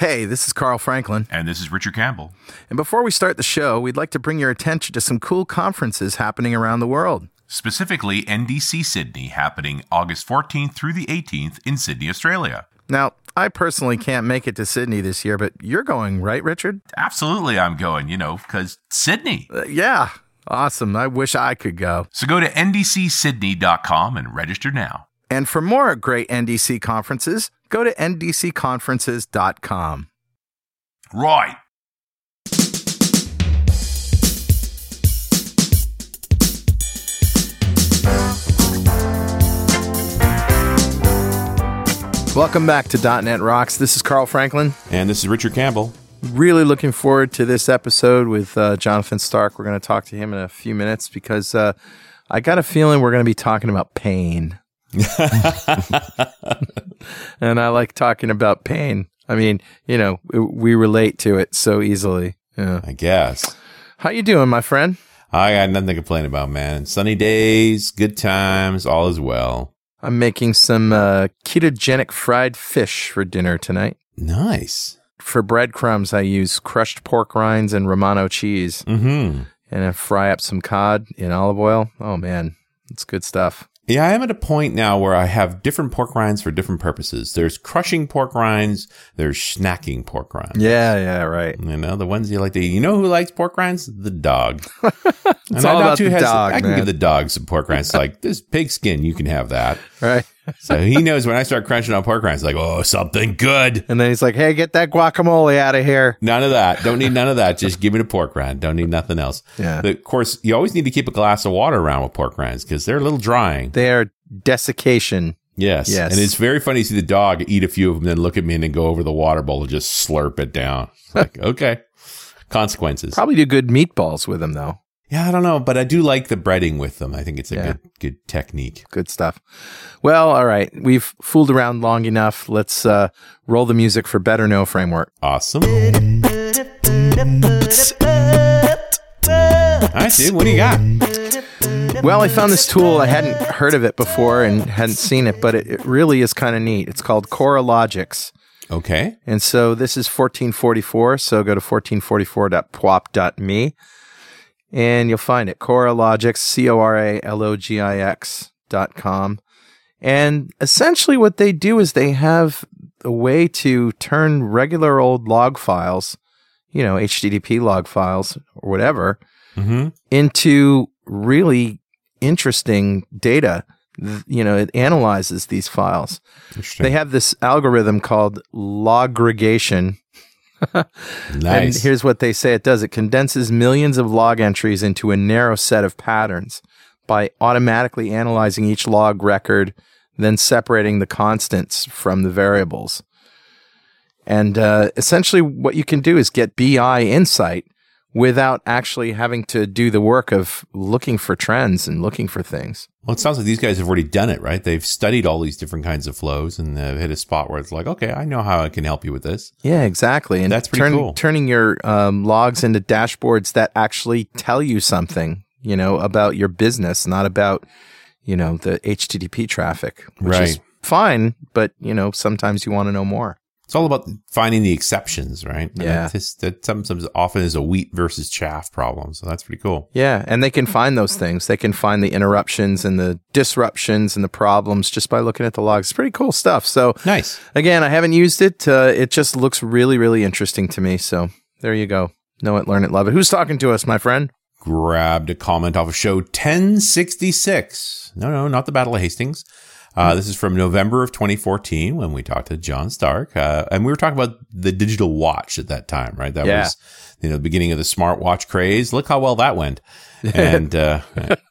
Hey, this is Carl Franklin. And this is Richard Campbell. And before we start the show, we'd like to bring your attention to some cool conferences happening around the world. Specifically, NDC Sydney, happening August 14th through the 18th in Sydney, Australia. Now, I personally can't make it to Sydney this year, but you're going, right, Richard? Absolutely, I'm going, you know, because Sydney. Uh, yeah, awesome. I wish I could go. So go to ndcsydney.com and register now. And for more great NDC conferences, go to ndcconferences.com. Right. Welcome back to .NET Rocks. This is Carl Franklin. And this is Richard Campbell. Really looking forward to this episode with uh, Jonathan Stark. We're going to talk to him in a few minutes because uh, I got a feeling we're going to be talking about pain. and I like talking about pain. I mean, you know, we relate to it so easily. Yeah. I guess. How you doing, my friend? I got nothing to complain about, man. Sunny days, good times, all is well. I'm making some uh, ketogenic fried fish for dinner tonight. Nice. For breadcrumbs, I use crushed pork rinds and Romano cheese. Mm-hmm. And I fry up some cod in olive oil. Oh, man. It's good stuff. Yeah, I am at a point now where I have different pork rinds for different purposes. There's crushing pork rinds. There's snacking pork rinds. Yeah, yeah, right. You know, the ones you like to eat. You know who likes pork rinds? The dog. it's all about the has, dog, I can man. give the dog some pork rinds. like, this pig skin, you can have that. Right. So he knows when I start crunching on pork rinds, like, oh, something good. And then he's like, hey, get that guacamole out of here. None of that. Don't need none of that. Just give me the pork rind. Don't need nothing else. Yeah. But of course, you always need to keep a glass of water around with pork rinds because they're a little drying. They are desiccation. Yes. Yes. And it's very funny to see the dog eat a few of them, then look at me and then go over the water bowl and just slurp it down. It's like, okay. Consequences. Probably do good meatballs with them, though. Yeah, I don't know, but I do like the breading with them. I think it's a Yeah. good good technique. Good stuff. Well, all right. We've fooled around long enough. Let's uh, roll the music for Better Know Framework. Awesome. All right, dude, what do you got? Well, I found this tool. I hadn't heard of it before and hadn't seen it, but it, it really is kind of neat. It's called Coralogix. Okay. And so this is 1444. So go to 1444.pwop.me and you'll find it. Coralogix, C O R A L O G I X dot com. And essentially what they do is they have a way to turn regular old log files, you know, HTTP log files or whatever, Mm-hmm. into really interesting data. You know, it analyzes these files. They have this algorithm called Loggregation. And here's what they say it does it condenses millions of log entries into a narrow set of patterns by automatically analyzing each log record, then separating the constants from the variables. And uh, essentially, what you can do is get BI insight without actually having to do the work of looking for trends and looking for things. Well, it sounds like these guys have already done it, right? They've studied all these different kinds of flows and they've hit a spot where it's like, okay, I know how I can help you with this. Yeah, exactly. And That's pretty cool. Turning your um, logs into dashboards that actually tell you something, you know, about your business, not about, you know, the HTTP traffic, which is fine, but you know, sometimes you want to know more. It's all about finding the exceptions, right? And Yeah. That, that sometimes often is a wheat versus chaff problem. So that's pretty cool. Yeah, and they can find those things. They can find the interruptions and the disruptions and the problems just by looking at the logs. It's pretty cool stuff. So Nice. again, I haven't used it. Uh, it just looks really, really interesting to me. So there you go. Know it, learn it, love it. Who's talking to us, my friend? Grabbed a comment off of show 1066. No, no, not the Battle of Hastings. Uh, this is from November of 2014 when we talked to John Stark. Uh, and we were talking about the digital watch at that time, right? That Yeah. was, you know, the beginning of the smartwatch craze. Look how well that went. And, uh,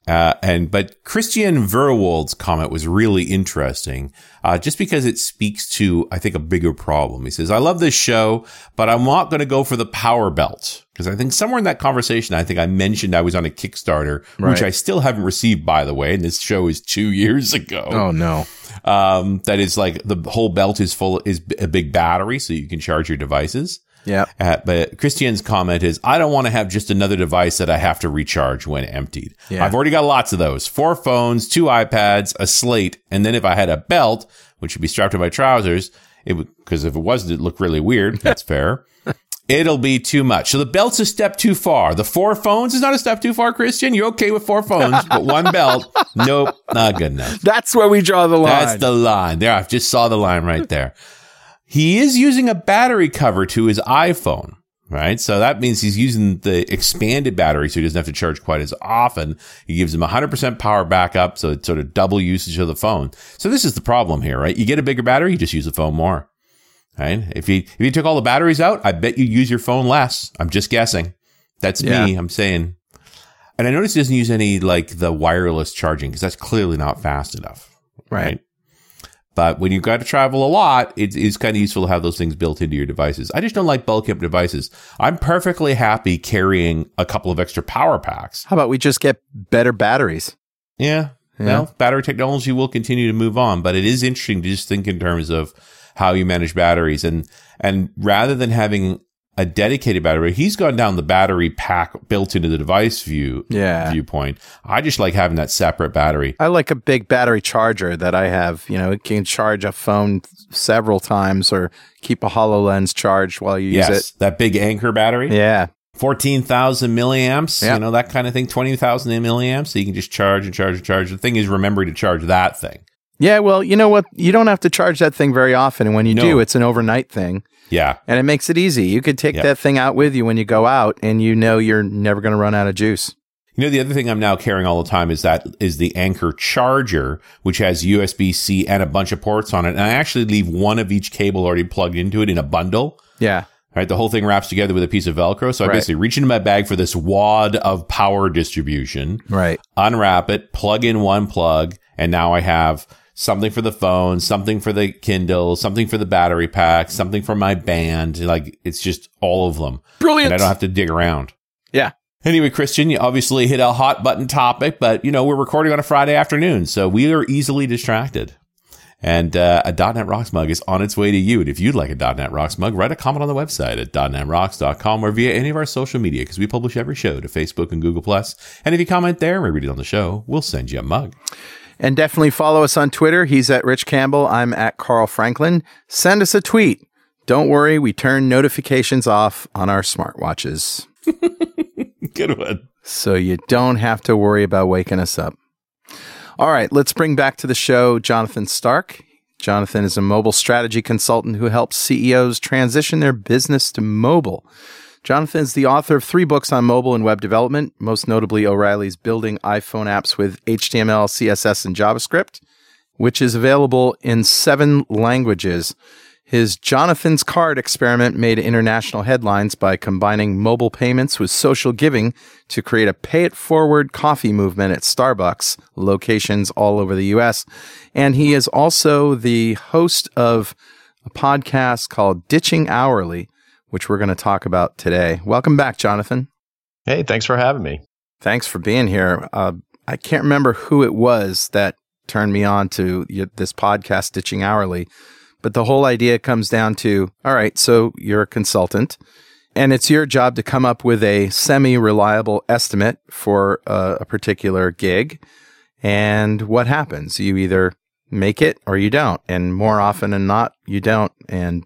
uh, and, but Christian Verwold's comment was really interesting, uh, just because it speaks to, I think, a bigger problem. He says, I love this show, but I'm not going to go for the power belt. Cause I think somewhere in that conversation, I think I mentioned I was on a Kickstarter, which I still haven't received, by the way. And this show is two years ago Oh no. um, that is like the whole belt is full is a big battery, so you can charge your devices. Yeah. Uh, but Christian's comment is, I don't want to have just another device that I have to recharge when emptied. Yeah. I've already got lots of those: four phones, two iPads, a slate, and then if I had a belt, which would be strapped to my trousers, it because if it wasn't, it'd look really weird. That's fair. It'll be too much. So the belt's a step too far. The four phones is not a step too far, Christian. You're okay with four phones, but one belt, nope, not good enough. That's where we draw the line. That's the line. There, I just saw the line right there. He is using a battery cover to his iPhone, right? So that means he's using the expanded battery so he doesn't have to charge quite as often. He gives him 100% power backup, so it's sort of double usage of the phone. So this is the problem here, right? You get a bigger battery, you just use the phone more. Right? If you if you took all the batteries out, I bet you use your phone less. I'm just guessing. That's Yeah. me. I'm saying. And I noticed he doesn't use any like the wireless charging because that's clearly not fast enough. right. But when you've got to travel a lot, it is kind of useful to have those things built into your devices. I just don't like bulk up devices. I'm perfectly happy carrying a couple of extra power packs. How about we just get better batteries? Yeah. Yeah. Well, battery technology will continue to move on, but it is interesting to just think in terms of how you manage batteries and and rather than having a dedicated battery, he's gone down the battery pack built into the device view Yeah. viewpoint. I just like having that separate battery. I like a big battery charger that I have. You know, it can charge a phone several times or keep a HoloLens charged while you use it. that big Anker battery. Yeah. 14,000 milliamps, Yeah. you know, that kind of thing, 20,000 milliamps. So you can just charge and charge and charge. The thing is remembering to charge that thing. Yeah. Well, you know what? You don't have to charge that thing very often. And when you No. do, it's an overnight thing Yeah. and it makes it easy. You could take Yeah. that thing out with you when you go out and you know you're never going to run out of juice. You know, the other thing I'm now carrying all the time is that is the Anker charger, which has USB C and a bunch of ports on it. And I actually leave one of each cable already plugged into it in a bundle. Yeah. Right. The whole thing wraps together with a piece of Velcro. So I Right. basically reach into my bag for this wad of power distribution, Right. unwrap it, plug in one plug, and now I have something for the phone, something for the Kindle, something for the battery pack, something for my band. Like it's just all of them. Brilliant. And I don't have to dig around. Yeah. Anyway, Christian, you obviously hit a hot button topic, but you know, we're recording on a Friday afternoon, so we are easily distracted. And uh, a .NET Rocks mug is on its way to you. And if you'd like a .NET Rocks mug, write a comment on the website at .NETRocks.com or via any of our social media because we publish every show to Facebook and Google+. And if you comment there and we read it on the show, we'll send you a mug. And definitely follow us on Twitter. He's at Rich Campbell. I'm at Carl Franklin. Send us a tweet. Don't worry, we turn notifications off on our smartwatches. Good one. So you don't have to worry about waking us up. All right, let's bring back to the show Jonathan Stark. Jonathan is a mobile strategy consultant who helps CEOs transition their business to mobile. Jonathan is the author of three books on mobile and web development, most notably O'Reilly's Building iPhone Apps with HTML, CSS, and JavaScript, which is available in seven languages. His Jonathan's Card experiment made international headlines by combining mobile payments with social giving to create a pay it forward coffee movement at Starbucks locations all over the US. And he is also the host of a podcast called Ditching Hourly, which we're going to talk about today. Welcome back, Jonathan. Hey, thanks for having me. Thanks for being here. Uh, I can't remember who it was that turned me on to this podcast, Ditching Hourly, but the whole idea comes down to all right, so you're a consultant, and it's your job to come up with a semi reliable estimate for uh, a particular gig. And what happens? You either make it or you don't. And more often than not, you don't. And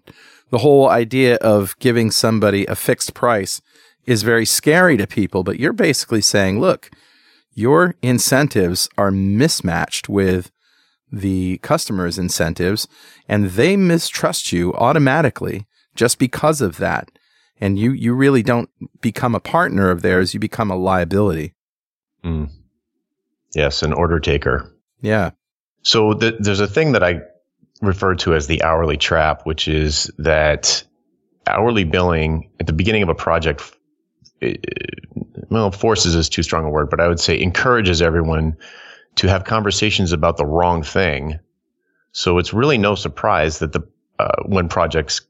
the whole idea of giving somebody a fixed price is very scary to people, but you're basically saying, look, your incentives are mismatched with the customer's incentives, and they mistrust you automatically just because of that. And you, you really don't become a partner of theirs, you become a liability. Mm. Yes, an order taker. Yeah. So th- there's a thing that I refer to as the hourly trap, which is that hourly billing at the beginning of a project, eh, well, forces is too strong a word, but I would say encourages everyone to have conversations about the wrong thing. So it's really no surprise that the uh, when projects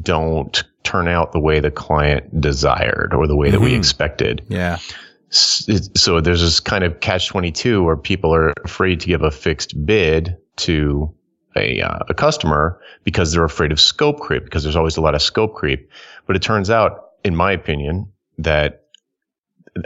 don't turn out the way the client desired or the way that we Mhm. expected. Yeah. So there's this kind of catch 22 where people are afraid to give a fixed bid to a, uh, a customer because they're afraid of scope creep because there's always a lot of scope creep. But it turns out, in my opinion, that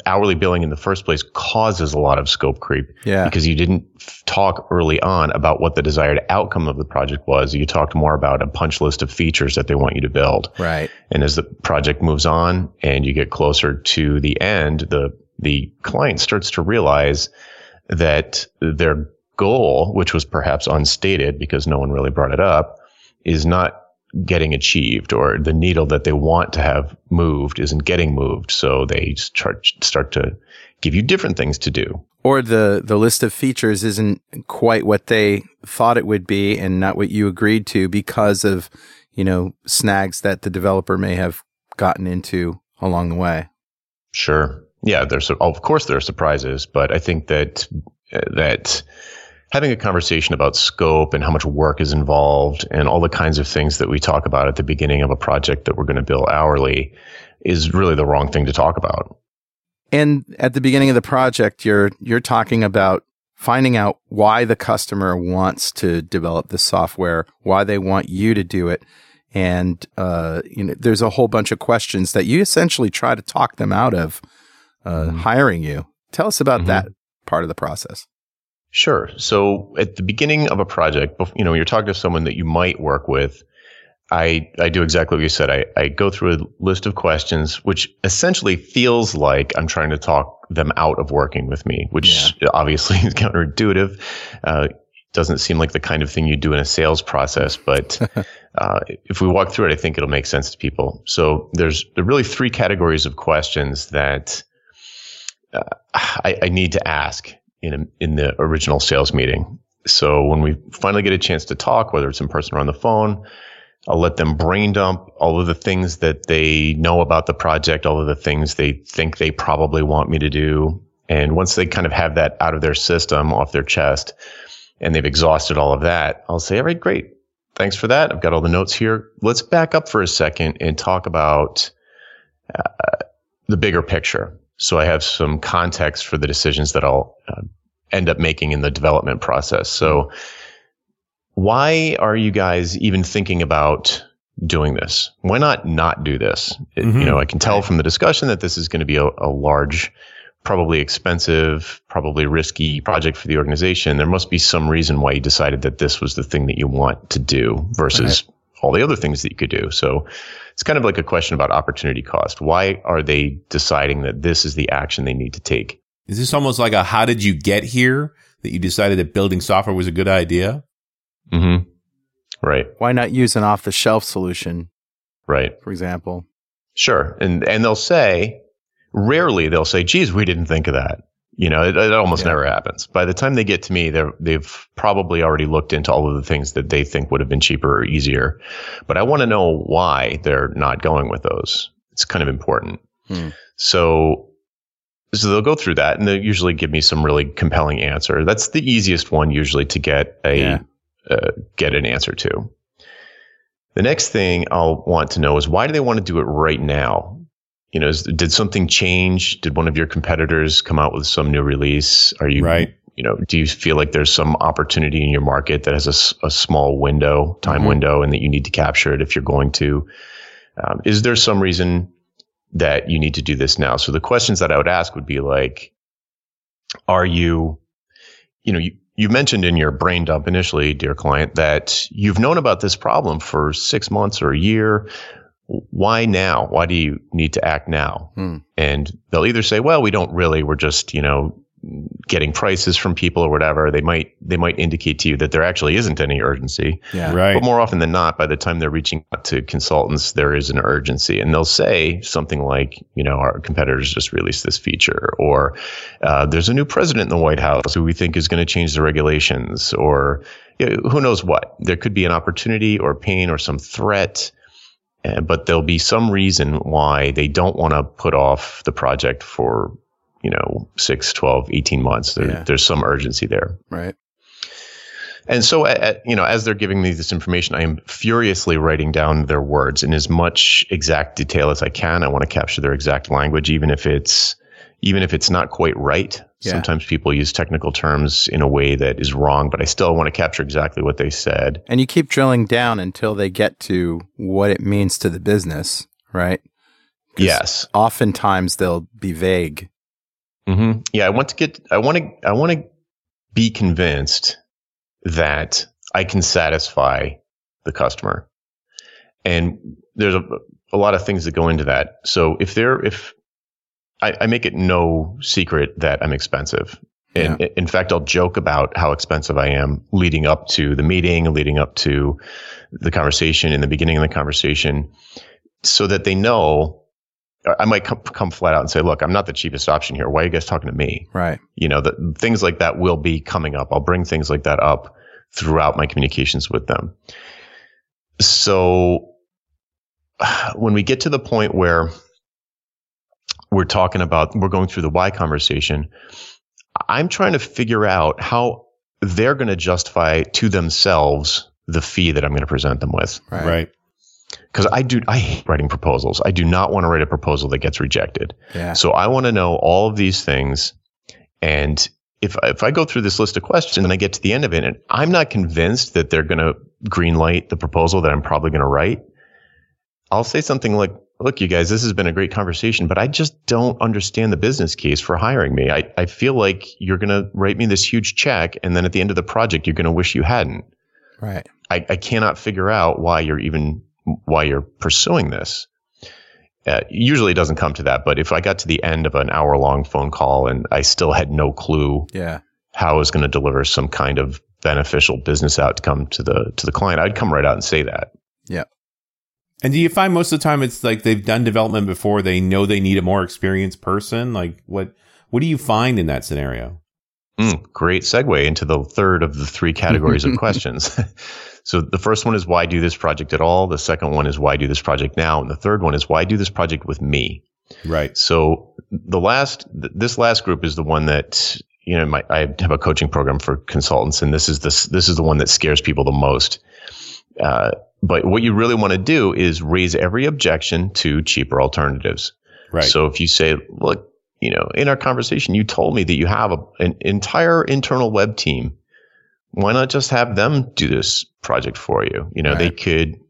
hourly billing in the first place causes a lot of scope creep Yeah. because you didn't f- talk early on about what the desired outcome of the project was. You talked more about a punch list of features that they want you to build. Right. And as the project moves on and you get closer to the end, the the client starts to realize that their goal, which was perhaps unstated because no one really brought it up, is not getting achieved or the needle that they want to have moved isn't getting moved. So they start, start to give you different things to do. Or the the list of features isn't quite what they thought it would be and not what you agreed to because of, you know, snags that the developer may have gotten into along the way. Sure. Yeah, there's of course there are surprises, but I think that that having a conversation about scope and how much work is involved and all the kinds of things that we talk about at the beginning of a project that we're going to bill hourly is really the wrong thing to talk about. And at the beginning of the project, you're you're talking about finding out why the customer wants to develop the software, why they want you to do it, and uh, you know, there's a whole bunch of questions that you essentially try to talk them out of uh, Mhm. hiring you. Tell us about Mhm. that part of the process. Sure. So at the beginning of a project, you know, you're talking to someone that you might work with. I, I do exactly what you said. I, I go through a list of questions, which essentially feels like I'm trying to talk them out of working with me, which obviously is counterintuitive. Uh, doesn't seem like the kind of thing you do in a sales process, but uh, if we walk through it, I think it'll make sense to people. So there's there are really three categories of questions that uh, I, I need to ask in in the original sales meeting. So when we finally get a chance to talk, whether it's in person or on the phone, I'll let them brain dump all of the things that they know about the project, all of the things they think they probably want me to do. And once they kind of have that out of their system, off their chest, and they've exhausted all of that, I'll say, all right, great. Thanks for that. I've got all the notes here. Let's back up for a second and talk about uh, the bigger picture. So I have some context for the decisions that I'll uh, end up making in the development process. So why are you guys even thinking about doing this? Why not not do this? It- Mhm. You know, I can tell from the discussion that this is going to be a, a large, probably expensive, probably risky project for the organization. There must be some reason why you decided that this was the thing that you want to do versus all the other things that you could do. So it's kind of like a question about opportunity cost. Why are they deciding that this is the action they need to take? Is this almost like a how did you get here that you decided that building software was a good idea? Mm-hmm. Right. Why not use an off the shelf solution, Right. for example? Sure. And and they'll say, rarely they'll say, geez, we didn't think of that. You know, it, it almost Yeah. never happens. By the time they get to me, they're they've probably already looked into all of the things that they think would have been cheaper or easier. But I want to know why they're not going with those. It's kind of important. Hmm. So so they'll go through that and they'll usually give me some really compelling answer. That's the easiest one usually to get a Yeah. uh, get an answer to. The next thing I'll want to know is why do they want to do it right now? You know, is, did something change? Did one of your competitors come out with some new release? Are you Right. You know, do you feel like there's some opportunity in your market that has a, a small window, time Mhm. window, and that you need to capture it if you're going to? Um, is there some reason that you need to do this now? So the questions that I would ask would be like, are you, you know, you, you mentioned in your brain dump initially, dear client, that you've known about this problem for six months or a year. Why now? Why do you need to act now? Hmm. And they'll either say, well, we don't really, we're just, you know, getting prices from people or whatever. They might, they might indicate to you that there actually isn't any urgency. Yeah. Right. But more often than not, by the time they're reaching out to consultants, there is an urgency. And they'll say something like, you know, our competitors just released this feature, or uh, there's a new president in the White House who we think is going to change the regulations, or you know, who knows what. There could be an opportunity or pain or some threat. But there'll be some reason why they don't want to put off the project for, you know, 6, 12, 18 months. There, Yeah. There's some urgency there. Right. And so, uh, you know, as they're giving me this information, I am furiously writing down their words in as much exact detail as I can. I want to capture their exact language, even if it's even if it's not quite right. Yeah. Sometimes people use technical terms in a way that is wrong, but I still want to capture exactly what they said. And you keep drilling down until they get to what it means to the business, right? Yes. Oftentimes they'll be vague hmm Yeah, I want to get. I want to. I want to be convinced that I can satisfy the customer, and there's a, a lot of things that go into that. So if there, if I, I make it no secret that I'm expensive, and in fact, I'll joke about how expensive I am leading up to the meeting, leading up to the conversation, in the beginning of the conversation, so that they know. I might come, come flat out and say, "Look, I'm not the cheapest option here. Why are you guys talking to me?" Right. You know, that things like that will be coming up. I'll bring things like that up throughout my communications with them. So when we get to the point where we're talking about, we're going through the why conversation, I'm trying to figure out how they're going to justify to themselves the fee that I'm going to present them with. Right. Right. Because I do, I hate writing proposals. I do not want to write a proposal that gets rejected. Yeah. So I want to know all of these things. And if, if I go through this list of questions and I get to the end of it and I'm not convinced that they're going to green light the proposal that I'm probably going to write, I'll say something like, look, you guys, this has been a great conversation, but I just don't understand the business case for hiring me. I, I feel like you're going to write me this huge check. And then at the end of the project, you're going to wish you hadn't. Right. I, I cannot figure out why you're even why you're pursuing this. Uh, usually it doesn't come to that, but if I got to the end of an hour long phone call and I still had no clue Yeah. how I was going to deliver some kind of beneficial business outcome to the to the client, I'd come right out and say that. And do you find most of the time it's like they've done development before, they know they need a more experienced person? Like what what do you find in that scenario? Mm, great segue into the third of the three categories of questions. so the first one is why do this project at all? The second one is why do this project now? And the third one is why do this project with me? Right. So the last, th- this last group is the one that you know. My, I have a coaching program for consultants, and this is this this is the one that scares people the most. Uh, but what you really want to do is raise every objection to cheaper alternatives. Right. So if you say, look, you know, in our conversation, you told me that you have a, an entire internal web team. Why not just have them do this project for you? You know, they could,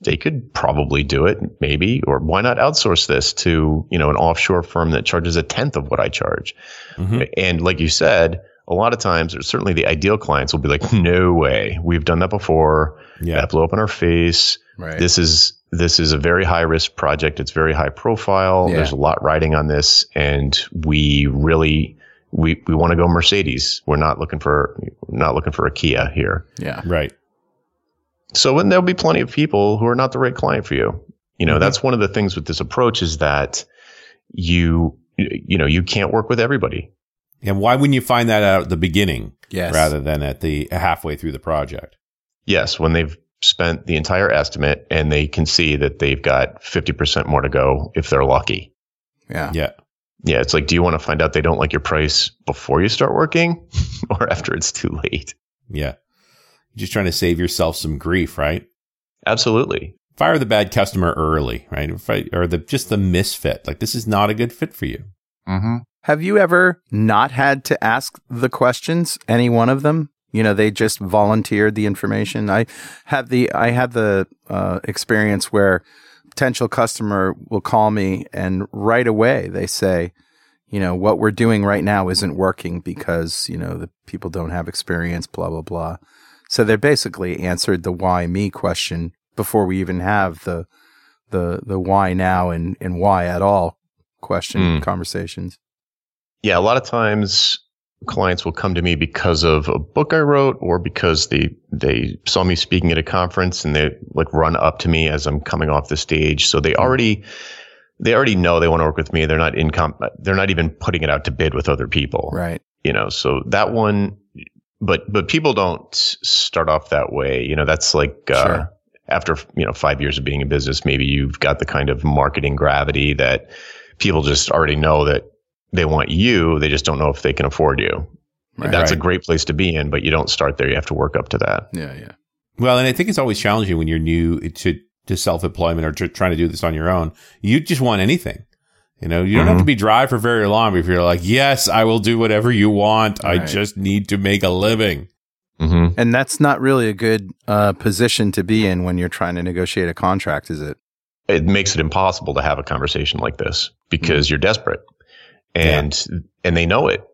they could probably do it, maybe, or why not outsource this to, you know, an offshore firm that charges a tenth of what I charge? Mhm. And like you said, a lot of times, or certainly the ideal clients will be like, no way, we've done that before. Yeah. That blew up in our face Right. this is this is a very high risk project. It's very high profile. Yeah. There's a lot riding on this, and we really we we want to go Mercedes. We're not looking for not looking for a Kia here. yeah. Right. So and there'll be plenty of people who are not the right client for you. You know, Mhm. that's one of the things with this approach is that you you know you can't work with everybody. And why wouldn't you find that out at the beginning Yes. rather than at the halfway through the project? Yes, when they've spent the entire estimate and they can see that they've got 50% more to go if they're lucky. Yeah. Yeah. Yeah, it's like, do you want to find out they don't like your price before you start working or after it's too late? Yeah. You're just trying to save yourself some grief, right? Absolutely. Fire the bad customer early, right? I- Or the just the misfit. Like this is not a good fit for you. Mm-hmm. Have you ever not had to ask the questions? Any one of them? You know, they just volunteered the information. I have the I had the uh, experience where potential customer will call me and right away they say, you know, what we're doing right now isn't working because you know the people don't have experience. Blah blah blah. So they basically answered the why me question before we even have the the the why now and and why at all question Mm. conversations. Yeah, a lot of times clients will come to me because of a book I wrote or because they they saw me speaking at a conference and they like run up to me as I'm coming off the stage. So they already they already know they want to work with me. They're not in comp- they're not even putting it out to bid with other people. Right. you know so that one but but people don't start off that way you know that's like uh, Sure. after you know five years of being in business maybe you've got the kind of marketing gravity that people just already know that they want you they just don't know if they can afford you Right. that's a great place to be in but you don't start there you have to work up to that Yeah, yeah. Well, and I think it's always challenging when you're new to to self employment or to trying to do this on your own. You just want anything. You know, you don't have to be dry for very long if you're like, yes, I will do whatever you want. I just need to make a living. mm-hmm. And that's not really a good uh, position to be in when you're trying to negotiate a contract, is it? it makes it impossible to have a conversation like this because you're desperate and and they know it.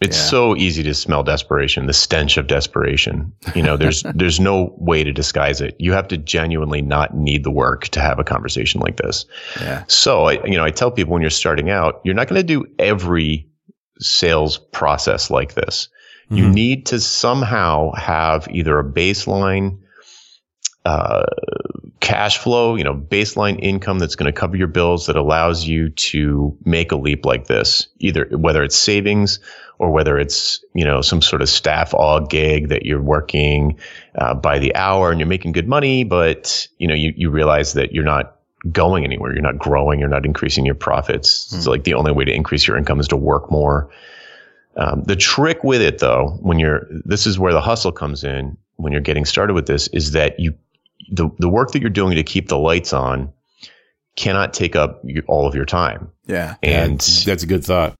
It's Yeah. so easy to smell desperation, the stench of desperation. You know, there's there's no way to disguise it. You have to genuinely not need the work to have a conversation like this. Yeah. So I, you know, I tell people when you're starting out, you're not going to do every sales process like this. You Mhm. need to somehow have either a baseline uh, cash flow, you know, baseline income that's going to cover your bills that allows you to make a leap like this. Either whether it's savings or whether it's you know some sort of staff aug gig that you're working uh, by the hour and you're making good money, but you know you you realize that you're not going anywhere. You're not growing. You're not increasing your profits. It's like the only way to increase your income is to work more. Um, the trick with it, though, when you're this is where the hustle comes in. When you're getting started with this, is that you the the work that you're doing to keep the lights on cannot take up all of your time, Yeah. and that's a good thought.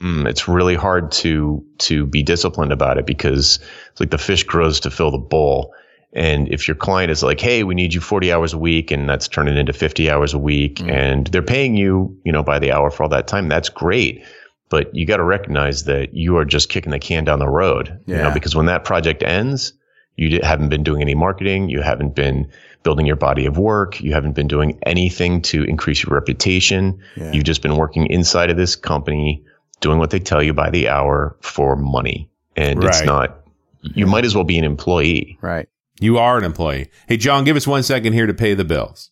mm, it's really hard to to be disciplined about it because it's like the fish grows to fill the bowl. And if your client is like, "Hey, we need you 40 hours a week," and that's turning into 50 hours a week, and they're paying you, you know, by the hour for all that time, that's great. But you got to recognize that you are just kicking the can down the road, you Yeah. know, because when that project ends, you haven't been doing any marketing, you haven't been building your body of work, you haven't been doing anything to increase your reputation. Yeah. You've just been working inside of this company, doing what they tell you by the hour for money. And it's not, you might as well be an employee. Right. You are an employee. Hey, John, give us one second here to pay the bills.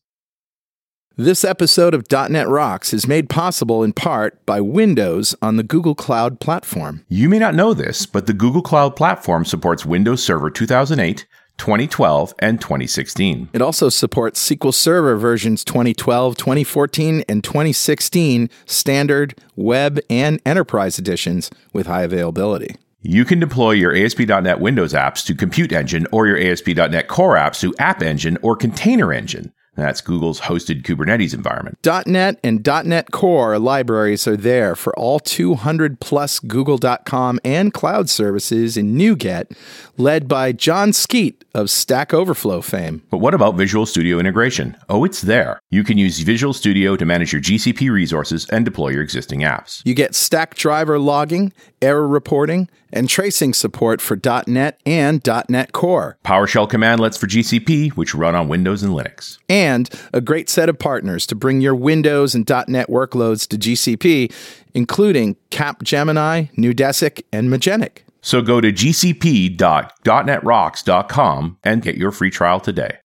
This episode of .NET Rocks is made possible in part by Windows on the Google Cloud Platform. You may not know this, but the Google Cloud Platform supports Windows Server 2008, 2012, and 2016. It also supports SQL Server versions 2012, 2014, and 2016 standard, web, and enterprise editions with high availability. You can deploy your ASP.NET Windows apps to Compute Engine or your ASP.NET Core apps to App Engine or Container Engine. That's Google's hosted Kubernetes environment. .NET and .NET Core libraries are there for all 200 plus Google.com and cloud services in NuGet, led by Jon Skeet of Stack Overflow fame. But what about Visual Studio integration? Oh, it's there. You can use Visual Studio to manage your GCP resources and deploy your existing apps. You get Stackdriver logging, error reporting, and tracing support for .NET and .NET Core, PowerShell commandlets for GCP, which run on Windows and Linux. and a great set of partners to bring your Windows and .NET workloads to GCP, including Capgemini, Neudesic, and Magenic. So go to gcp.netrocks.com and get your free trial today.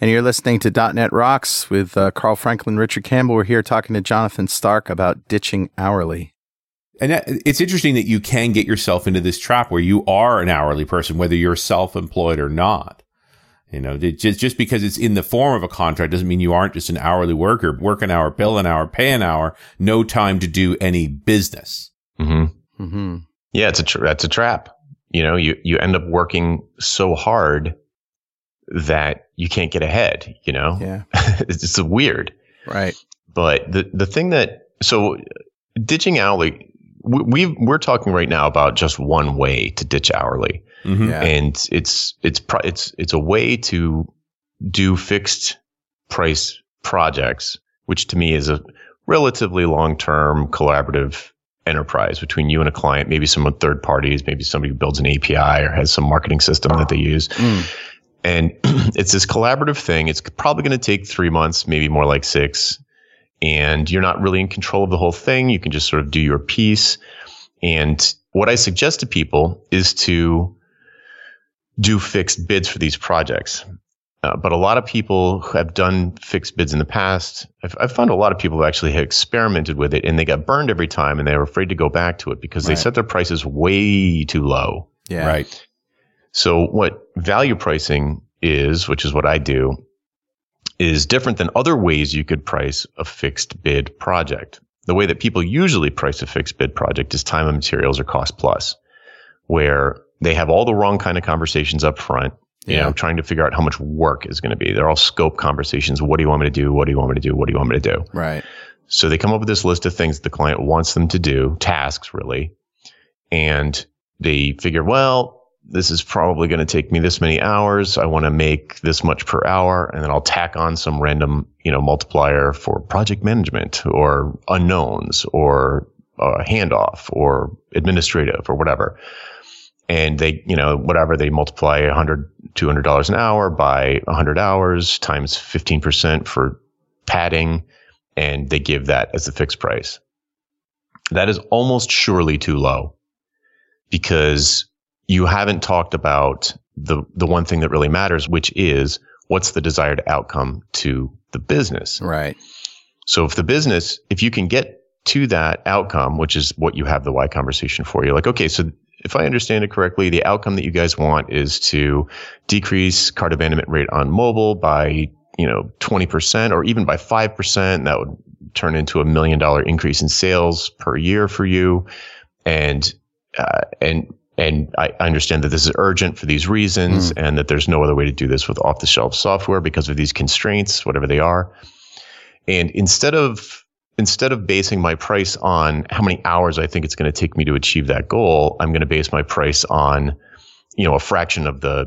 And you're listening to .NET Rocks with uh, Carl Franklin, Richard Campbell. We're here talking to Jonathan Stark about ditching hourly. And that, it's interesting that you can get yourself into this trap where you are an hourly person, whether you're self-employed or not. You know, just just because it's in the form of a contract doesn't mean you aren't just an hourly worker. Work an hour, bill an hour, pay an hour, no time to do any business. hmm Mm-hmm. Yeah, it's a tra- that's a trap. You know, you you end up working so hard that you can't get ahead. You know, Yeah, it's just weird. right. But the the thing that so ditching hourly, we we- we're talking right now about just one way to ditch hourly, Mhm. Yeah. and it's it's it's it's a way to do fixed price projects, which to me is a relatively long term collaborative enterprise between you and a client, maybe some third parties, maybe somebody who builds an API or has some marketing system that they use. Mm. And it's this collaborative thing. It's probably going to take three months, maybe more like six. And you're not really in control of the whole thing. You can just sort of do your piece. And what I suggest to people is to do fixed bids for these projects. Uh, but a lot of people who have done fixed bids in the past, I've, I've found a lot of people who actually have experimented with it and they got burned every time and they were afraid to go back to it because Right. they set their prices way too low. Yeah. Right. So what value pricing is, which is what I do, is different than other ways you could price a fixed bid project. The way that people usually price a fixed bid project is time and materials or cost plus, where they have all the wrong kind of conversations up front. You Yeah. know, trying to figure out how much work is going to be. They're all scope conversations. What do you want me to do? What do you want me to do? What do you want me to do? Right. So they come up with this list of things the client wants them to do, tasks really. And they figure, well, this is probably going to take me this many hours. I want to make this much per hour. And then I'll tack on some random, you know, multiplier for project management or unknowns or uh, handoff or administrative or whatever. And they, you know, whatever they multiply 100, 200 dollars an hour by 100 hours times 15% for padding, and they give that as a fixed price. That is almost surely too low because you haven't talked about the the one thing that really matters, which is what's the desired outcome to the business. Right. So if the business, if you can get to that outcome, which is what you have the why conversation for, you're like, okay, so if I understand it correctly, the outcome that you guys want is to decrease cart abandonment rate on mobile by, you know, 20% or even by 5%. That would turn into a million dollar increase in sales per year for you. And, uh, and, and I understand that this is urgent for these reasons mm. and that there's no other way to do this with off the shelf software because of these constraints, whatever they are. And instead of instead of basing my price on how many hours I think it's going to take me to achieve that goal, I'm going to base my price on, you know, a fraction of the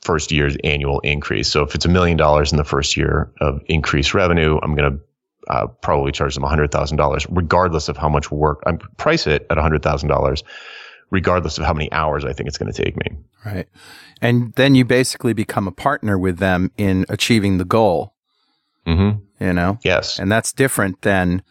first year's annual increase. So if it's a million dollars in the first year of increased revenue, I'm going to uh, probably charge them $100,000, regardless of how much work I price it at $100,000, regardless of how many hours I think it's going to take me. Right. And then you basically become a partner with them in achieving the goal. Mm-hmm you know? Yes. And that's different than,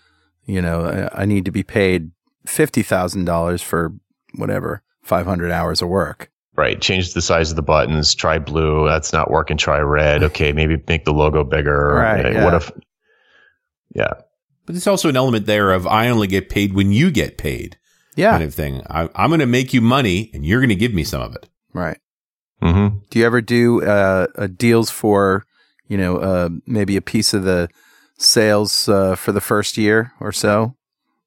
you know, I need to be paid $50,000 for whatever, 500 hours of work. Right. Change the size of the buttons. Try blue. That's not working. Try red. Okay. Maybe make the logo bigger. Right. Yeah. What if, yeah. But there's also an element there of I only get paid when you get paid. Yeah. Kind of thing. I, am going to make you money and you're going to give me some of it. Right. Mm-hmm. Do you ever do uh, deals for you know, uh, maybe a piece of the sales uh, for the first year or so,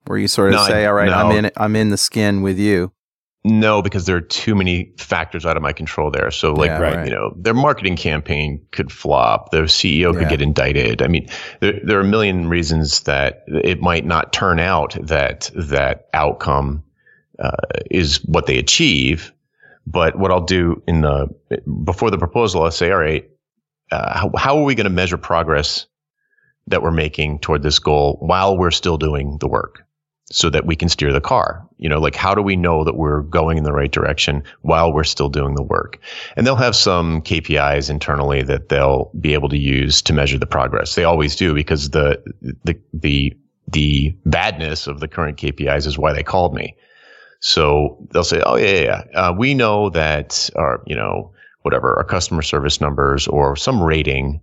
where you sort of no, say, "All right, no. I'm in, I'm in the skin with you." No, because there are too many factors out of my control there. So, like, yeah, right. you know, their marketing campaign could flop. Their CEO could yeah. get indicted. I mean, there, there are a million reasons that it might not turn out that that outcome uh, is what they achieve. But what I'll do in the before the proposal, I'll say, all right, uh, how, how are we going to measure progress that we're making toward this goal while we're still doing the work so that we can steer the car you know like how do we know that we're going in the right direction while we're still doing the work and they'll have some kpis internally that they'll be able to use to measure the progress they always do because the the the the badness of the current kpis is why they called me so they'll say oh yeah yeah, yeah. Uh, we know that our you know whatever, our customer service numbers or some rating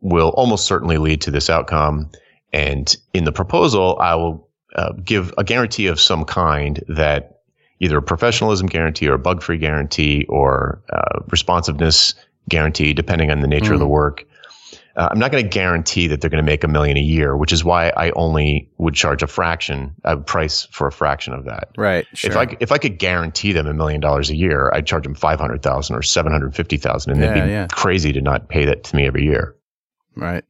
will almost certainly lead to this outcome. And in the proposal, I will uh, give a guarantee of some kind that either a professionalism guarantee or a bug free guarantee or uh, responsiveness guarantee, depending on the nature mm. of the mm. work, uh, I'm not going to guarantee that they're going to make a million a year, which is why I only would charge a fraction, a price for a fraction of that. Right. Sure. If I if I could guarantee them a million dollars a year, I'd charge them five hundred thousand or seven hundred fifty thousand, and yeah, it'd be yeah. crazy to not pay that to me every year. Right.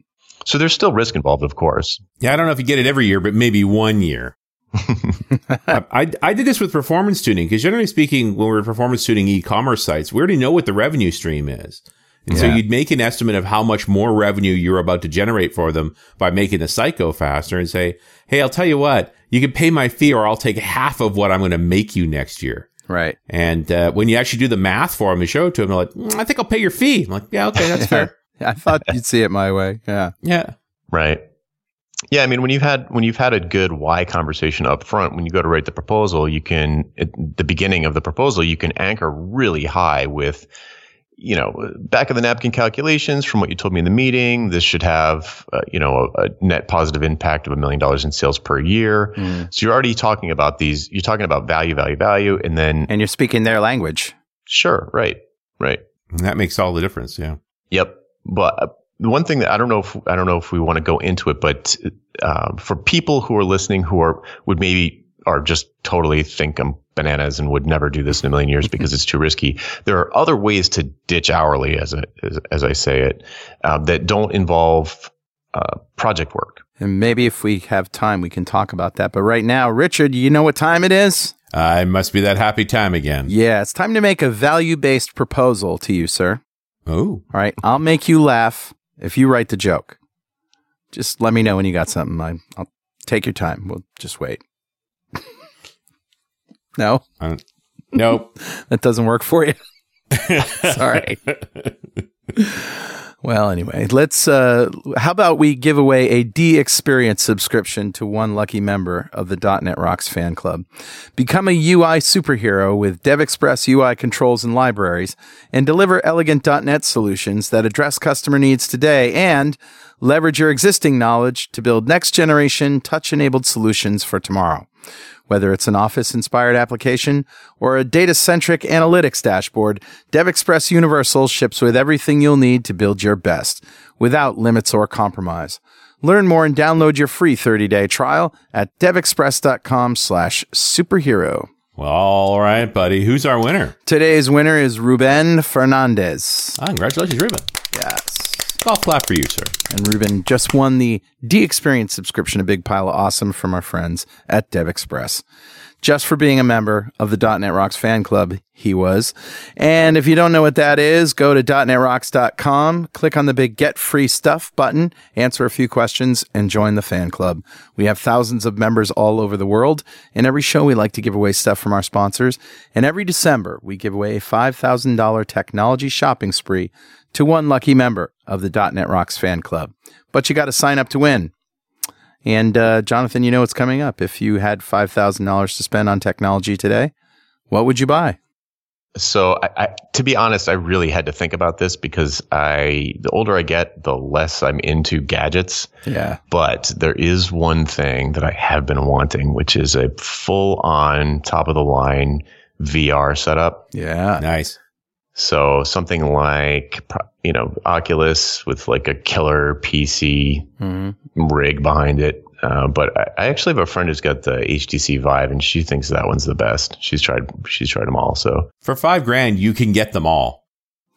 So there's still risk involved, of course. Yeah, I don't know if you get it every year, but maybe one year. I, I did this with performance tuning because generally speaking, when we're performance tuning e-commerce sites, we already know what the revenue stream is. And yeah. so you'd make an estimate of how much more revenue you're about to generate for them by making the site go faster and say, Hey, I'll tell you what, you can pay my fee or I'll take half of what I'm going to make you next year. Right. And uh, when you actually do the math for them and show it to them, they're like, mm, I think I'll pay your fee. I'm like, yeah, okay, that's fair. I thought you'd see it my way. Yeah. Yeah. Right. Yeah, I mean, when you've had when you've had a good why conversation up front, when you go to write the proposal, you can at the beginning of the proposal, you can anchor really high with you know, back of the napkin calculations from what you told me in the meeting, this should have, uh, you know, a, a, net positive impact of a million dollars in sales per year. Mm. So you're already talking about these, you're talking about value, value, value, and then. And you're speaking their language. Sure. Right. Right. And that makes all the difference. Yeah. Yep. But uh, the one thing that I don't know if, I don't know if we want to go into it, but uh, for people who are listening who are, would maybe are just totally think I'm bananas and would never do this in a million years because it's too risky. There are other ways to ditch hourly, as, a, as, as I say it, uh, that don't involve uh, project work. And maybe if we have time, we can talk about that. But right now, Richard, you know what time it is? It must be that happy time again. Yeah, it's time to make a value based proposal to you, sir. Oh, All right. I'll make you laugh if you write the joke. Just let me know when you got something. I, I'll take your time. We'll just wait. no, uh, nope. that doesn't work for you. Sorry. Well, anyway, let's. Uh, how about we give away a DXperience subscription to one lucky member of the .NET Rocks fan club? Become a UI superhero with DevExpress UI controls and libraries, and deliver elegant .NET solutions that address customer needs today, and leverage your existing knowledge to build next generation touch-enabled solutions for tomorrow. Whether it's an Office inspired application or a data centric analytics dashboard, DevExpress Universal ships with everything you'll need to build your best without limits or compromise. Learn more and download your free 30 day trial at devexpress.com slash superhero. Well, all right, buddy. Who's our winner? Today's winner is Ruben Fernandez. Ah, congratulations, Ruben. Yes. Golf clap for you, sir. And Ruben just won the DXperience subscription, a big pile of awesome from our friends at DevExpress. Just for being a member of the .NET Rocks fan club, he was. And if you don't know what that is, go to .NETRocks.com, click on the big Get Free Stuff button, answer a few questions, and join the fan club. We have thousands of members all over the world. In every show, we like to give away stuff from our sponsors. And every December, we give away a $5,000 technology shopping spree to one lucky member of the .NET Rocks fan club. But you got to sign up to win. And uh, Jonathan, you know what's coming up. If you had five thousand dollars to spend on technology today, what would you buy? So, I, I, to be honest, I really had to think about this because I, the older I get, the less I'm into gadgets. Yeah. But there is one thing that I have been wanting, which is a full-on, top-of-the-line VR setup. Yeah. Nice. So something like, you know, Oculus with like a killer PC Mm-hmm. rig behind it. Uh, but I, I actually have a friend who's got the HTC Vive, and she thinks that one's the best. She's tried, she's tried them all. So For five grand, you can get them all.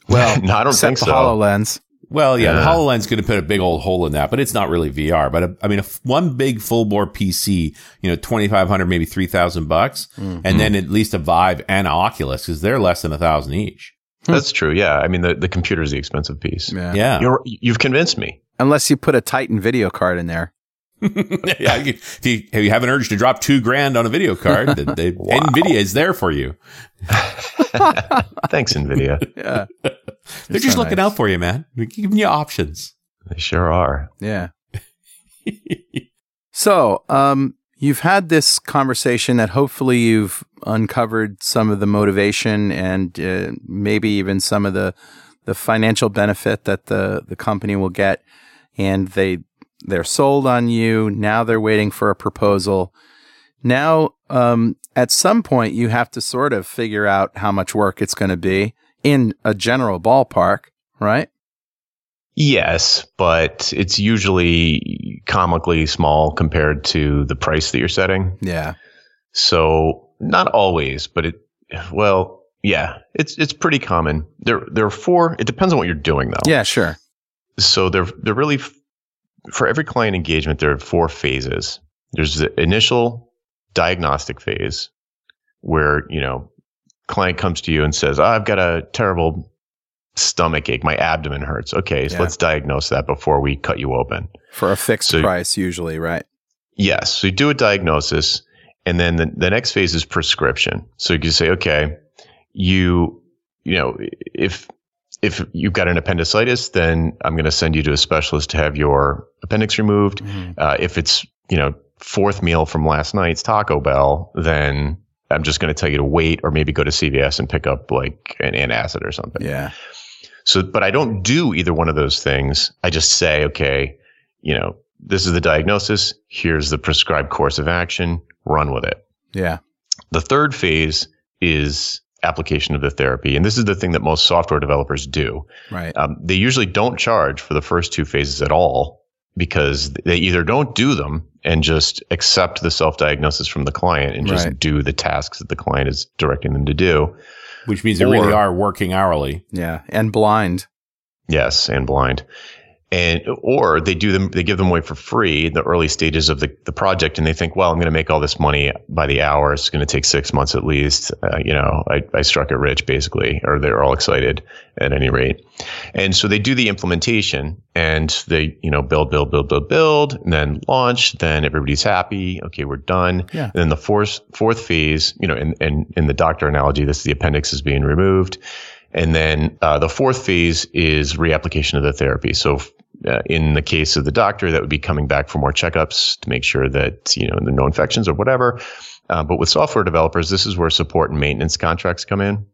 Well, no, I don't except think the so. Hololens. Well, yeah, the Yeah. HoloLens going to put a big old hole in that, but it's not really VR. But uh, I mean, if one big full bore PC, you know, twenty five hundred, maybe three thousand bucks, Mm-hmm. and then at least a Vive and an Oculus because they're less than a thousand each. That's true. Yeah. I mean, the, the computer is the expensive piece. Yeah. Yeah, You're, you've convinced me. Unless you put a Titan video card in there. yeah. you- If you, if you have an urge to drop two grand on a video card, then they, Nvidia is there for you. Thanks, Nvidia. Yeah. They're just looking out for you, man. They're giving you options. they sure are. Yeah. so, um, you've had this conversation that hopefully you've uncovered some of the motivation and uh, maybe even some of the the financial benefit that the the company will get, and they they're sold on you. Now they're waiting for a proposal. Now, um, at some point, you have to sort of figure out how much work it's going to be in a general ballpark, right? Yes, but it's usually comically small compared to the price that you're setting. Yeah. So not always, but it, well, yeah, it's, it's pretty common. There, there are four, it depends on what you're doing though. Yeah. Sure. So they're, they're really, for every client engagement, there are four phases. There's the initial diagnostic phase where, you know, client comes to you and says, oh, I've got a terrible stomach ache. My abdomen hurts. Okay. So Yeah. let's diagnose that before we cut you open. For a fixed So- price, usually, right? Yes. So you do a diagnosis, and then the, the next phase is prescription. So you can say, okay, you, you know, if if you've got an appendicitis, then I'm going to send you to a specialist to have your appendix removed. Uh, if it's you know fourth meal from last night's Taco Bell, then I'm just going to tell you to wait, or maybe go to CVS and pick up like an antacid or something. Yeah. So, but I don't do either one of those things. I just say, okay, you know, this is the diagnosis. Here's the prescribed course of action. Run with it. Yeah. The third phase is application of the therapy. And this is the thing that most software developers do. Right. Um, they usually don't charge for the first two phases at all because they either don't do them and just accept the self diagnosis from the client and just Right. do the tasks that the client is directing them to do. Which means they really are working hourly. Yeah. And blind. Yes, and blind. And or they do them they give them away for free in the early stages of the, the project and they think well i'm going to make all this money by the hour. It's going to take six months at least. Uh, you know I, I struck it rich basically or they're all excited at any rate. And so they do the implementation and they you know build build build build build and then launch then everybody's happy okay we're done. Yeah. and then the fourth fourth phase you know in, in, in the doctor analogy this the appendix is being removed and then uh, the fourth phase is reapplication of the therapy. So, uh, in the case of the doctor, that would be coming back for more checkups to make sure that you know there are no infections or whatever. Uh, but with software developers, this is where support and maintenance contracts come in.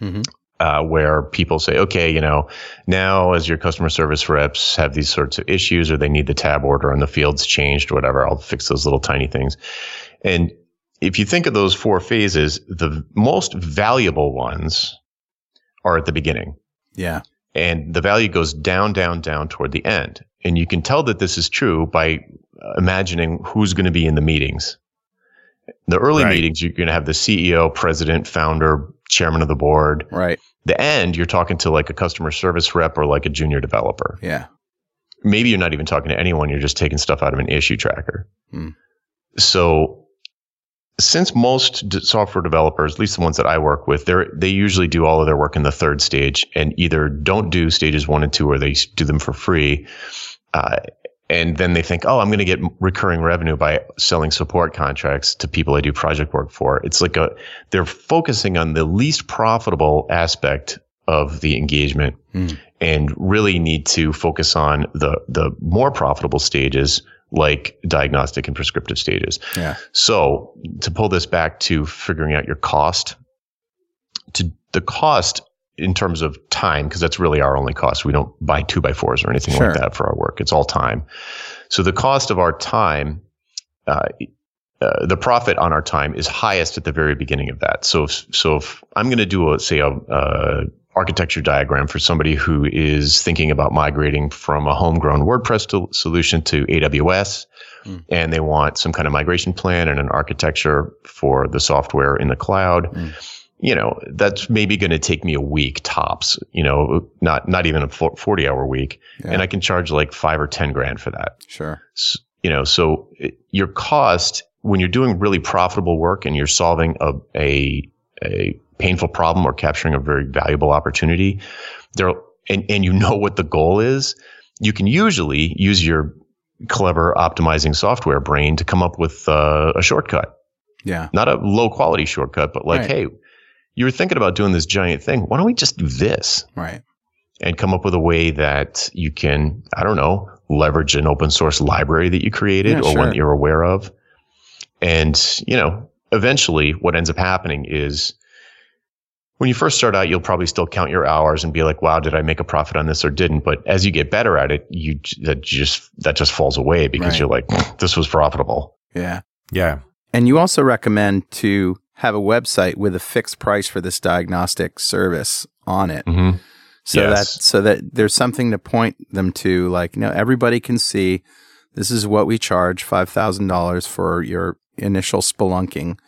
Mhm. Uh, where people say, okay, you know, now as your customer service reps have these sorts of issues or they need the tab order and the fields changed or whatever, I'll fix those little tiny things. And if you think of those four phases, the most valuable ones are at the beginning Yeah. and the value goes down, down, down toward the end. And you can tell that this is true by uh, imagining who's going to be in the meetings. The early Right. meetings, you're going to have the CEO, president, founder, chairman of the board. Right. The end, you're talking to like a customer service rep or like a junior developer. Yeah. Maybe you're not even talking to anyone. You're just taking stuff out of an issue tracker. Hmm. So since most d- software developers, at least the ones that I work with, they they usually do all of their work in the third stage and either don't do stages one and two or they do them for free. Uh, and then they think, oh, I'm going to get recurring revenue by selling support contracts to people I do project work for. It's like a, they're focusing on the least profitable aspect of the engagement Hmm. and really need to focus on the, the more profitable stages like diagnostic and prescriptive stages. Yeah. So to pull this back to figuring out your cost, to the cost in terms of time, because that's really our only cost. We don't buy two by fours or anything Sure. like that for our work. It's all time. So the cost of our time, uh, uh, the profit on our time is highest at the very beginning of that. So, if, so if I'm going to do a, say a, uh architecture diagram for somebody who is thinking about migrating from a homegrown WordPress to, solution to AWS, Mm. and they want some kind of migration plan and an architecture for the software in the cloud. Mm. You know, that's maybe going to take me a week tops, you know, not, not even a 40 hour week. Yeah. And I can charge like five or 10 grand for that. Sure. S- you know, so your cost when you're doing really profitable work and you're solving a, a, a painful problem or capturing a very valuable opportunity there, and, and you know what the goal is, you can usually use your clever optimizing software brain to come up with uh, a shortcut, Yeah. not a low quality shortcut, but like, Right. hey, you were thinking about doing this giant thing. Why don't we just do this? Right. and come up with a way that you can, I don't know, leverage an open source library that you created Yeah, or sure. one that you're aware of. And, you know, eventually what ends up happening is when you first start out, you'll probably still count your hours and be like, wow, did I make a profit on this or didn't? But as you get better at it, you that just, that just falls away because Right. you're like, this was profitable. Yeah. Yeah. And you also recommend to have a website with a fixed price for this diagnostic service on it. Mm-hmm. So Yes. that so that there's something to point them to like you know everybody can see this is what we charge $5,000 for your initial spelunking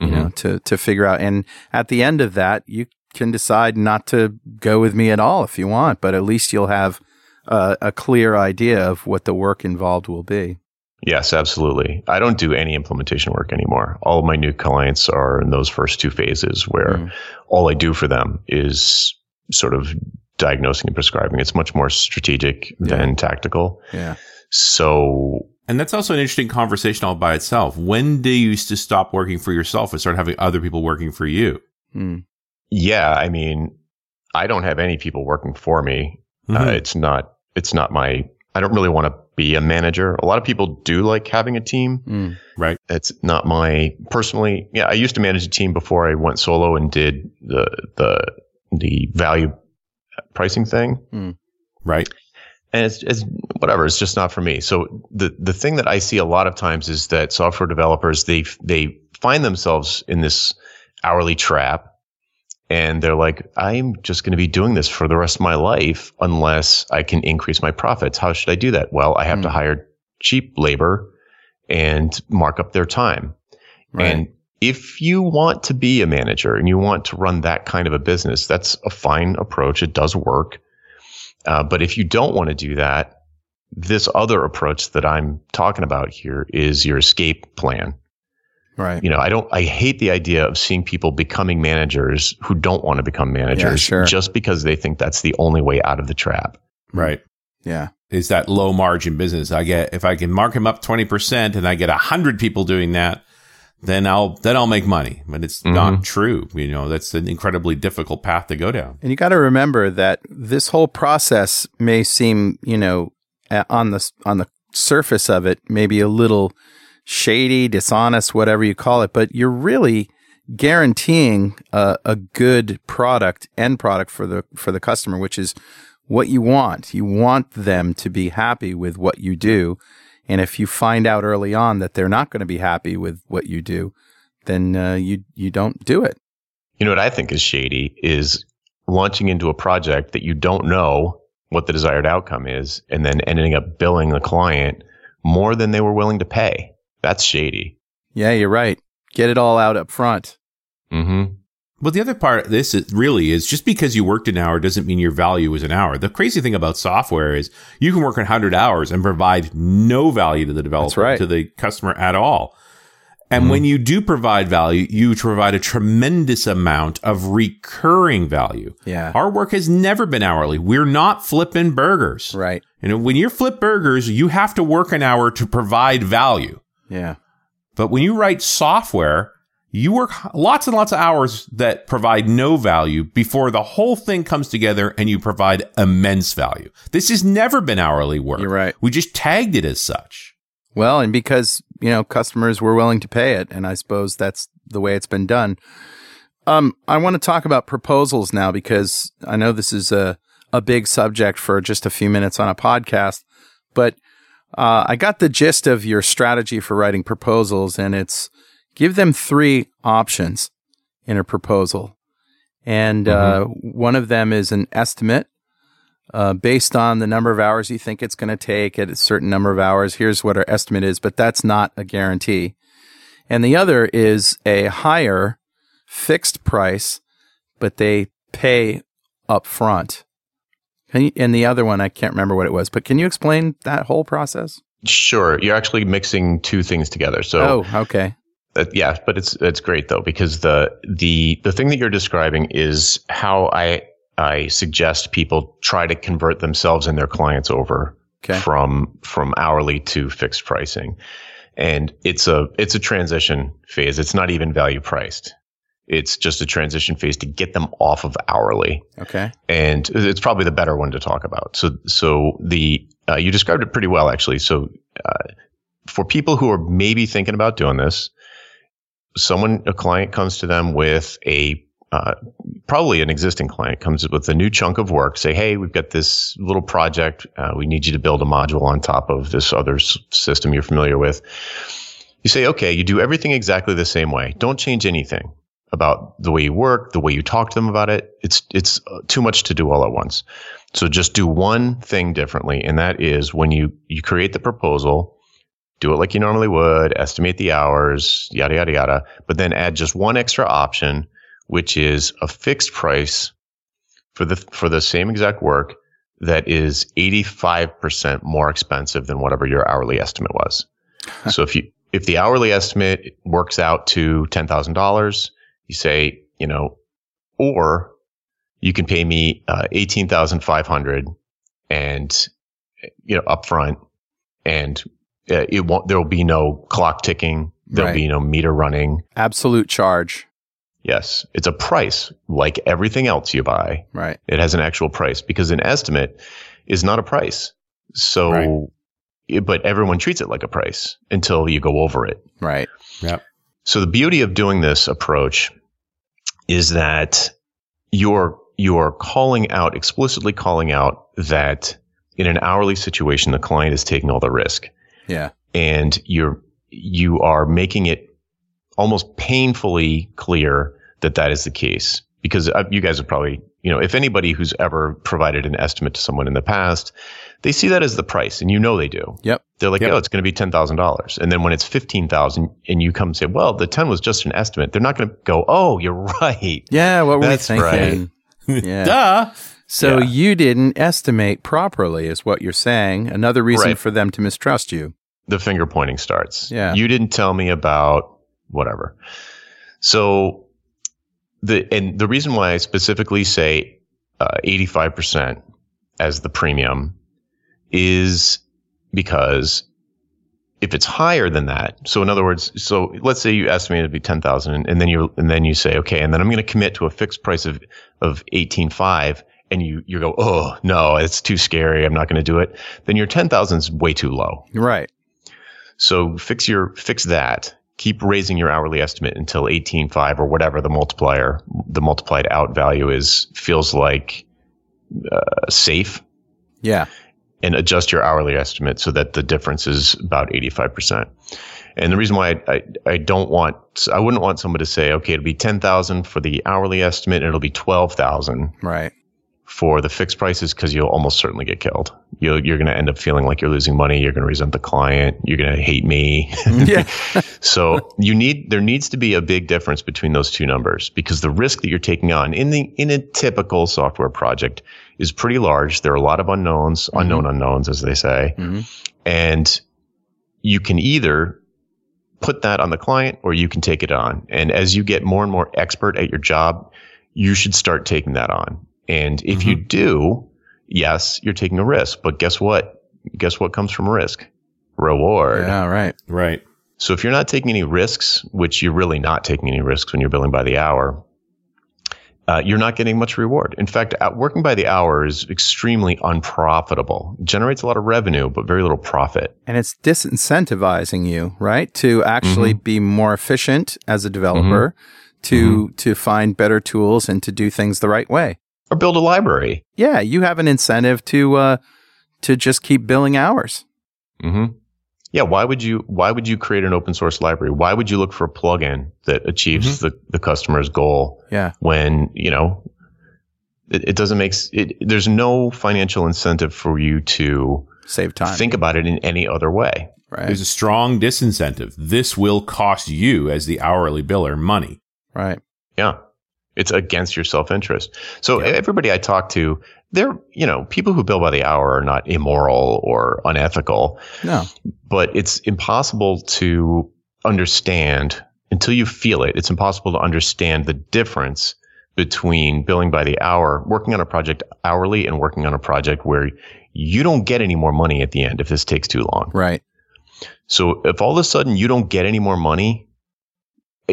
you Mm-hmm. know to to figure out and at the end of that you can decide not to go with me at all if you want but at least you'll have uh, a clear idea of what the work involved will be Yes, absolutely. I don't do any implementation work anymore. All of my new clients are in those first two phases where Mm. all I do for them is sort of diagnosing and prescribing. It's much more strategic Yeah. than tactical. yeah So And that's also an interesting conversation all by itself. When do you used to stop working for yourself and start having other people working for you? Mm. yeah, I mean, I don't have any people working for me. Uh, Mhm. it's not, it's not my, I don't really want to be a manager. A lot of people do like having a team. Mm. right. It's not my personally. Yeah, I used to manage a team before I went solo and did the the the value pricing thing. Right. And it's, it's whatever. It's just not for me. So the the thing that I see a lot of times is that software developers they they find themselves in this hourly trap, and they're like, I'm just going to be doing this for the rest of my life unless I can increase my profits. How should I do that? Well, I have to Hmm. hire cheap labor and mark up their time. Right. And if you want to be a manager and you want to run that kind of a business, that's a fine approach. It does work. Uh, but if you don't want to do that, this other approach that I'm talking about here is your escape plan. Right. You know, I don't, I hate the idea of seeing people becoming managers who don't want to become managers sure. just because they think that's the only way out of the trap. Right. Yeah. Is that low margin business. I get, if I can mark him up 20% and I get a hundred people doing that, then I'll, then I'll make money. But it's Mhm. not true. You know, that's an incredibly difficult path to go down. And you got to remember that this whole process may seem, you know, on the on the surface of it, maybe a little shady, dishonest, whatever you call it, but you're really guaranteeing a, a good product end product for the for the customer, which is what you want. You want them to be happy with what you do. And if you find out early on that they're not going to be happy with what you do, then uh, you you don't do it. You know what I think is shady is launching into a project that you don't know what the desired outcome is and then ending up billing the client more than they were willing to pay. That's shady. Yeah, you're right. Get it all out up front. Mm-hmm. But the other part of this is really is just because you worked an hour doesn't mean your value is an hour. The crazy thing about software is you can work 100 hours and provide no value to the developer, right. to the customer at all. And Mhm. when you do provide value, you provide a tremendous amount of recurring value. Yeah. Our work has never been hourly. We're not flipping burgers. Right. You know, when you're flip burgers, you have to work an hour to provide value. Yeah. But when you write software, you work lots and lots of hours that provide no value before the whole thing comes together and you provide immense value. This has never been hourly work. You're right. We just tagged it as such. Well, and because, you know, customers were willing to pay it, and I suppose that's the way it's been done. Um, I want to talk about proposals now because I know this is a, a big subject for just a few minutes on a podcast, but uh, I got the gist of your strategy for writing proposals, and it's give them three options in a proposal. And uh, one of them is an estimate uh, based on the number of hours you think it's going to take at a certain number of hours. Here's what our estimate is, but that's not a guarantee. And the other is a higher fixed price, but they pay up front. Can and the other one, I can't remember what it was, but can you explain that whole process? Sure. You're actually mixing two things together. So oh, okay. Uh, yeah, but it's it's great though because the the the thing that you're describing is how I I suggest people try to convert themselves and their clients over Okay. from from hourly to fixed pricing, and it's a it's a transition phase. It's not even value priced. It's just a transition phase to get them off of hourly, Okay. and it's probably the better one to talk about. So so the uh, you described it pretty well actually. So uh, for people who are maybe thinking about doing this someone, a client comes to them with a uh, probably an existing client comes with a new chunk of work. Say, hey, we've got this little project. Uh, we need you to build a module on top of this other s- system you're familiar with. You say, okay, you do everything exactly the same way. Don't change anything about the way you work, the way you talk to them about it. It's it's uh, too much to do all at once. So just do one thing differently, and that is when you you create the proposal, do it like you normally would, estimate the hours, yada, yada, yada, but then add just one extra option, which is a fixed price for the, for the same exact work that is 85% more expensive than whatever your hourly estimate was. so if you, if the hourly estimate works out to $10,000, you say, you know, or you can pay me uh, 18,500 and, you know, upfront and Uh, it won't there will be no clock ticking there'll Right. be no meter running Absolute charge. yes it's a price like everything else you buy Right. it has an actual price because an estimate is not a price so Right. it- but everyone treats it like a price until you go over it Right. Yeah. So the beauty of doing this approach is that you're you're calling out explicitly calling out that in an hourly situation the client is taking all the risk Yeah. and you're you are making it almost painfully clear that that is the case because uh, you guys have probably you know if anybody who's ever provided an estimate to someone in the past they see that as the price and you know they do Yep. they're like Yep. oh it's going to be $10,000 and then when it's 15,000 and you come and say well the 10 was just an estimate they're not going to go oh you're right Yeah. What were That's we thinking? Yeah. Duh. So Yeah. you didn't estimate properly, is what you're saying. Another reason Right. for them to mistrust you. The finger pointing starts. Yeah. You didn't tell me about whatever. So the and the reason why I specifically say uh, 85% as the premium is because if it's higher than that, so in other words, so let's say you estimate it to be 10,000 and then you and then you say, okay, and then I'm going to commit to a fixed price of of 18.5 and you you go, "Oh, no, it's too scary. I'm not going to do it." Then your 10,000 is way too low. Right. So fix your fix that. Keep raising your hourly estimate until 18.5 or whatever the multiplier, the multiplied out value is feels like uh, safe, Yeah. and adjust your hourly estimate so that the difference is about 85%. And the reason why I, I, I don't want, I wouldn't want someone to say, okay, it'll be 10,000 for the hourly estimate and it'll be 12,000 Right. For the fixed prices because you'll almost certainly get killed. You'll, you're going to end up feeling like you're losing money. You're going to resent the client. You're going to hate me. Yeah. so you need there needs to be a big difference between those two numbers because the risk that you're taking on in the in a typical software project is pretty large. There are a lot of unknowns, unknown unknowns, as they say, Mhm. and you can either put that on the client or you can take it on. And as you get more and more expert at your job, you should start taking that on. And if you do, yes, you're taking a risk. But guess what? Guess what comes from risk? Reward. Yeah. Right. Right. So if you're not taking any risks, which you're really not taking any risks when you're billing by the hour, uh, you're not getting much reward. In fact, uh, working by the hour is extremely unprofitable. It generates a lot of revenue, but very little profit. And it's disincentivizing you, right? To actually be more efficient as a developer, to to find better tools and to do things the right way. Or build a library. Yeah, you have an incentive to uh to just keep billing hours. Mm-hmm. Yeah. Why would you? Why would you create an open source library? Why would you look for a plugin that achieves the, the customer's goal Yeah. when you know it, it doesn't make it? There's no financial incentive for you to Save time. think about it in any other way. right. There's a strong disincentive. This will cost you as the hourly biller money. right. Yeah. It's against your self interest. So everybody I talk to, they're, you know, people who bill by the hour are not immoral or unethical, No. but it's impossible to understand until you feel it. It's impossible to understand the difference between billing by the hour, working on a project hourly and working on a project where you don't get any more money at the end if this takes too long. Right. So if all of a sudden you don't get any more money,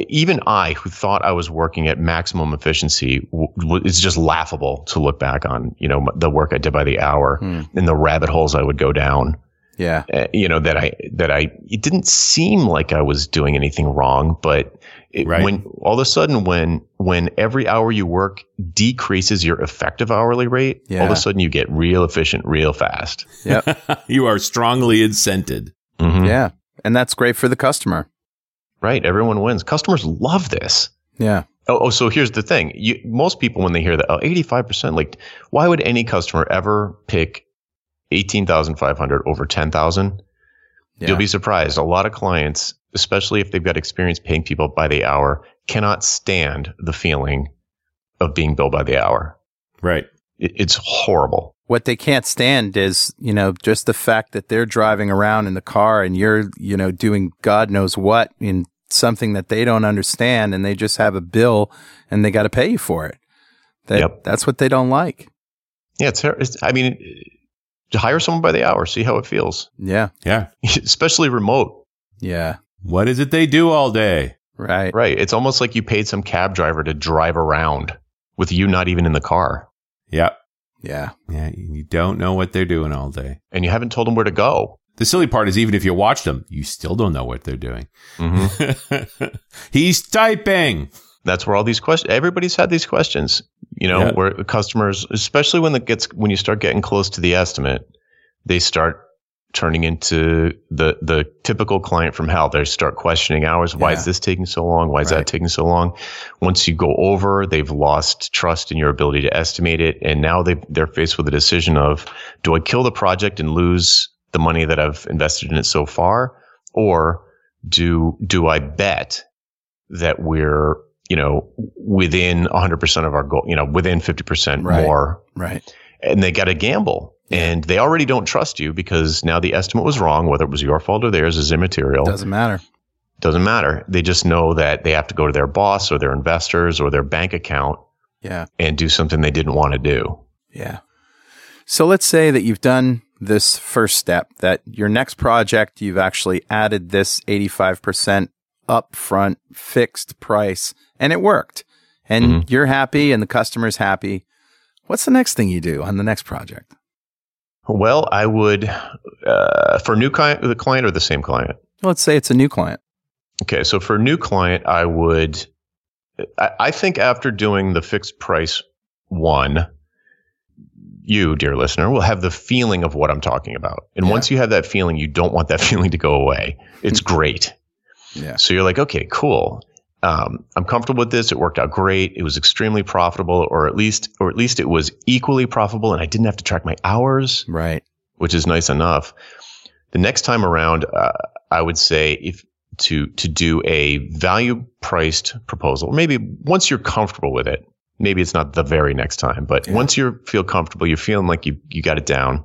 even I, who thought I was working at maximum efficiency, w- w- it's just laughable to look back on. You know the work I did by the hour Hmm. and the rabbit holes I would go down. Yeah. Uh, you know that I that I it didn't seem like I was doing anything wrong, but it, Right. when all of a sudden when when every hour you work decreases your effective hourly rate, all of a sudden you get real efficient real fast. Yep. you are strongly incented. Mhm. yeah. And that's great for the customer. Right, everyone wins. Customers love this. Yeah. Oh, oh, so here's the thing. You, most people, when they hear that, oh, 85%, like, why would any customer ever pick 18,500 over 10,000? Yeah. You'll be surprised. A lot of clients, especially if they've got experience paying people by the hour, cannot stand the feeling of being billed by the hour. Right. It, it's horrible. what they can't stand is, you know, just the fact that they're driving around in the car and you're, you know, doing God knows what in something that they don't understand and they just have a bill and they got to pay you for it. That, Yep. That's what they don't like. Yeah, it's, ter- it's I mean, hire someone by the hour, see how it feels, Yeah. Yeah. especially remote. Yeah. What is it they do all day? Right. Right. It's almost like you paid some cab driver to drive around with you not even in the car. Yep. Yeah. Yeah. You don't know what they're doing all day. and you haven't told them where to go. The silly part is even if you watch them, you still don't know what they're doing. Mm-hmm. He's typing. That's where all these questions. Everybody's had these questions. You know, Yeah. where customers, especially when it gets when you start getting close to the estimate, they start turning into the the typical client from hell. They start questioning oh, hours. Why Yeah. is this taking so long? Why is Right. that taking so long? Once you go over, they've lost trust in your ability to estimate it, and now they they're faced with a decision of: Do I kill the project and lose the money that I've invested in it so far, or do do I bet that we're you know, within 100% of our goal, you know, within 50% Right. more. Right. And they got to gamble. And they already don't trust you because now the estimate was wrong, whether it was your fault or theirs is immaterial. Doesn't matter. Doesn't matter. They just know that they have to go to their boss or their investors or their bank account Yeah. and do something they didn't want to do. Yeah. So let's say that you've done this first step, that your next project, you've actually added this 85% upfront fixed price and it worked. And mm-hmm. you're happy and the customer's happy. What's the next thing you do on the next project? Well, I would, uh, for new client, the client or the same client. Let's say it's a new client. Okay, so for a new client, I would, I, I think after doing the fixed price one, you, dear listener, will have the feeling of what I'm talking about. And Yeah. once you have that feeling, you don't want that feeling to go away. It's great. Yeah. So you're like, okay, cool. Um, I'm comfortable with this. It worked out great. It was extremely profitable, or at least, or at least it was equally profitable, and I didn't have to track my hours Right. which is nice enough. The next time around, uh, I would say if to to do a value priced proposal, maybe once you're comfortable with it, maybe it's not the very next time, but Yeah. once you feel comfortable, you're feeling like you you got it down.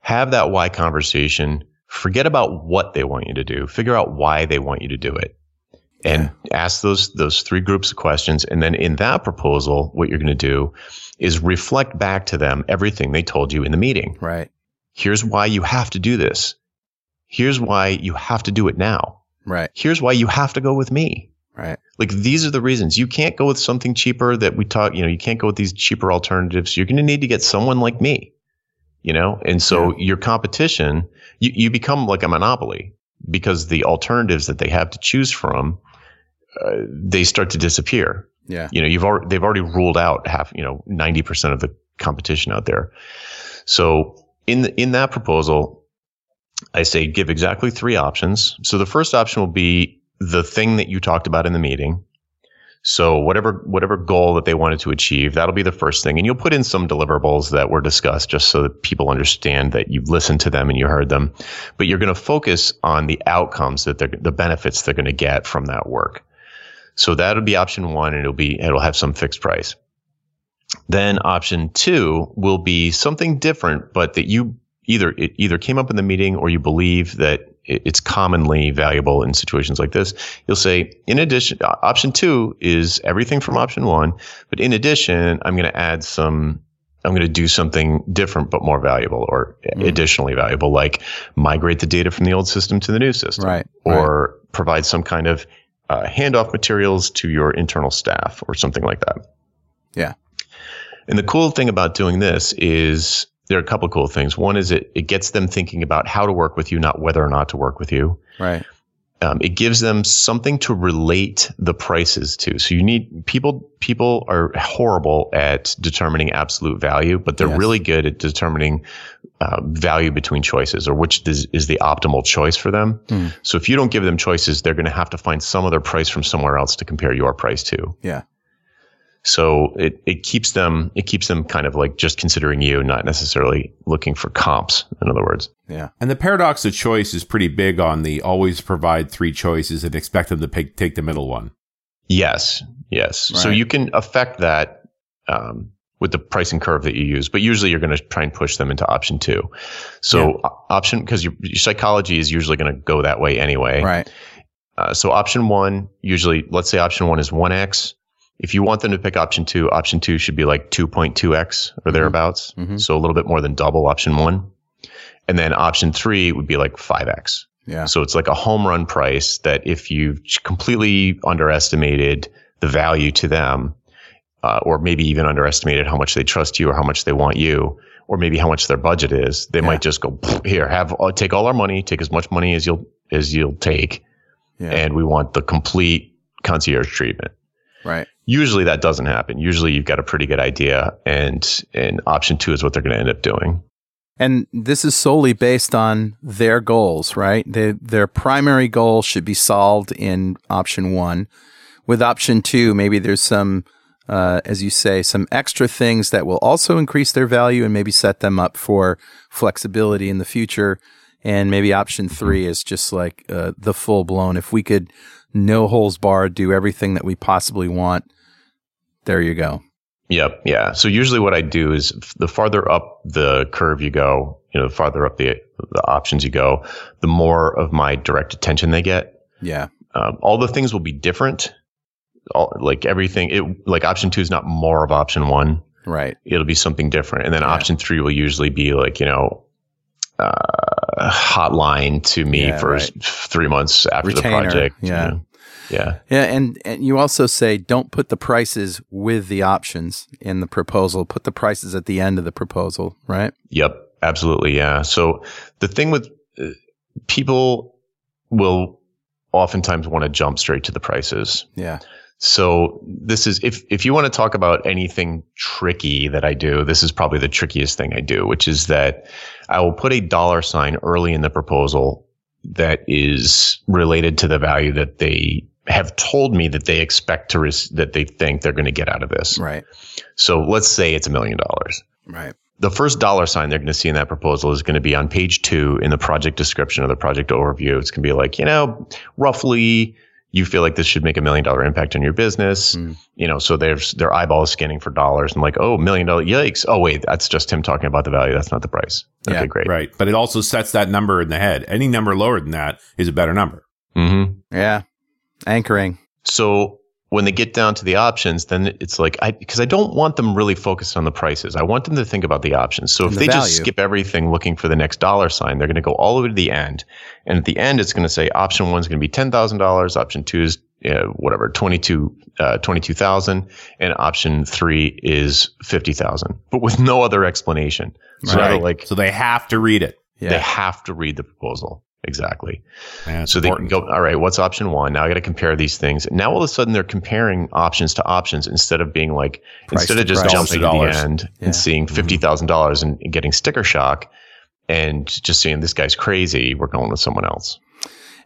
Have that why conversation. Forget about what they want you to do. Figure out why they want you to do it. And ask those those three groups of questions. And then in that proposal, what you're going to do is reflect back to them everything they told you in the meeting. Right. Here's why you have to do this. Here's why you have to do it now. Right. Here's why you have to go with me. Right. Like these are the reasons you can't go with something cheaper that we talk, you know, you can't go with these cheaper alternatives. You're going to need to get someone like me, you know? And so your competition, you, you become like a monopoly because the alternatives that they have to choose from, uh, they start to disappear. Yeah. you know you've already they've already ruled out half you know 90% of the competition out there. So in the, in that proposal i say give exactly three options. So the first option will be the thing that you talked about in the meeting. So whatever whatever goal that they wanted to achieve that'll be the first thing. And you'll put in some deliverables that were discussed just so that people understand that you've listened to them and you heard them. But you're going to focus on the outcomes that they're the benefits they're going to get from that work so that'll be option one, and it'll be it'll have some fixed price. Then option two will be something different, but that you either it either came up in the meeting or you believe that it's commonly valuable in situations like this. You'll say, in addition, option two is everything from option one, but in addition, I'm going to add some. I'm going to do something different but more valuable or hmm. additionally valuable, like migrate the data from the old system to the new system, Right. or provide some kind of uh, handoff materials to your internal staff or something like that. Yeah. And the cool thing about doing this is there are a couple of cool things. One is it, it gets them thinking about how to work with you, not whether or not to work with you. Right. Um, it gives them something to relate the prices to. So you need people. People are horrible at determining absolute value, but they're Yes. really good at determining uh, value between choices or which is, is the optimal choice for them. Hmm. So if you don't give them choices, they're going to have to find some other price from somewhere else to compare your price to. Yeah. So it, it keeps them it keeps them kind of like just considering you, not necessarily looking for comps. In other words. Yeah. And the paradox of choice is pretty big on the always provide three choices and expect them to pick, take the middle one. Yes, yes. So you can affect that um, with the pricing curve that you use, but usually you're going to try and push them into option two. So o- option because your, your psychology is usually going to go that way anyway. Right. Uh, so option one, usually, let's say option one is one x. If you want them to pick option two, option two should be like 2.2x or thereabouts. Mhm. So a little bit more than double option one. And then option three would be like 5x. Yeah. So it's like a home run price that if you've completely underestimated the value to them, uh, or maybe even underestimated how much they trust you or how much they want you, or maybe how much their budget is, they Yeah. might just go here, have uh, take all our money, take as much money as you'll as you'll take, Yeah. and we want the complete concierge treatment. right. Usually that doesn't happen. Usually you've got a pretty good idea, and and option two is what they're going to end up doing. And this is solely based on their goals, right? They, their primary goal should be solved in option one. With option two, maybe there's some, uh, as you say, some extra things that will also increase their value and maybe set them up for flexibility in the future. And maybe option three is just like uh, the full blown. If we could no holes barred, do everything that we possibly want. There you go. Yep. Yeah. So usually what I do is the farther up the curve you go, you know, the farther up the, the options you go, the more of my direct attention they get. Yeah. Um, all the things will be different. All, like everything, it, like option two is not more of option one. Right. It'll be something different. And then option three will usually be like, you know, uh, hotline to me Yeah, for right. three months after Retainer, the project. you yeah. know. Yeah. Yeah, and, and you also say don't put the prices with the options in the proposal. Put the prices at the end of the proposal, right? Yep, absolutely. Yeah. So the thing with uh, people will oftentimes want to jump straight to the prices. Yeah. So this is if if you want to talk about anything tricky that I do, this is probably the trickiest thing I do, which is that I will put a dollar sign early in the proposal that is related to the value that they have told me that they expect to res- that they think they're going to get out of this. Right. So let's say it's a million dollars Right. the first dollar sign they're going to see in that proposal is going to be on page two in the project description or the project overview. It's going to be like, you know, roughly you feel like this should make a million dollar impact on your business. Mm. You know, so there's their eyeball is scanning for dollars and like, oh, million dollar, yikes. Oh, wait, that's just him talking about the value. That's not the price. Okay, Yeah, great. Right. But it also sets that number in the head. Any number lower than that is a better number. Mm-hmm. Yeah. Anchoring. So when they get down to the options, then it's like I because I don't want them really focused on the prices. I want them to think about the options. So And if the they just skip everything looking for the next dollar sign, they're going to go all the way to the end. And at the end, it's going to say option one is going to be ten thousand dollars. Option two is uh, whatever twenty two uh, twenty two thousand, and option three is fifty thousand, but with no other explanation. So Right. like so they have to read it. Yeah. they have to read the proposal exactly. So they can go, all right, what's option one? Now I got to compare these things. Now all of a sudden they're comparing options to options instead of being like, Price instead of just jumping to the end Yeah. Mm-hmm. and seeing $50,000 and, and getting sticker shock and just saying this guy's crazy, we're going with someone else.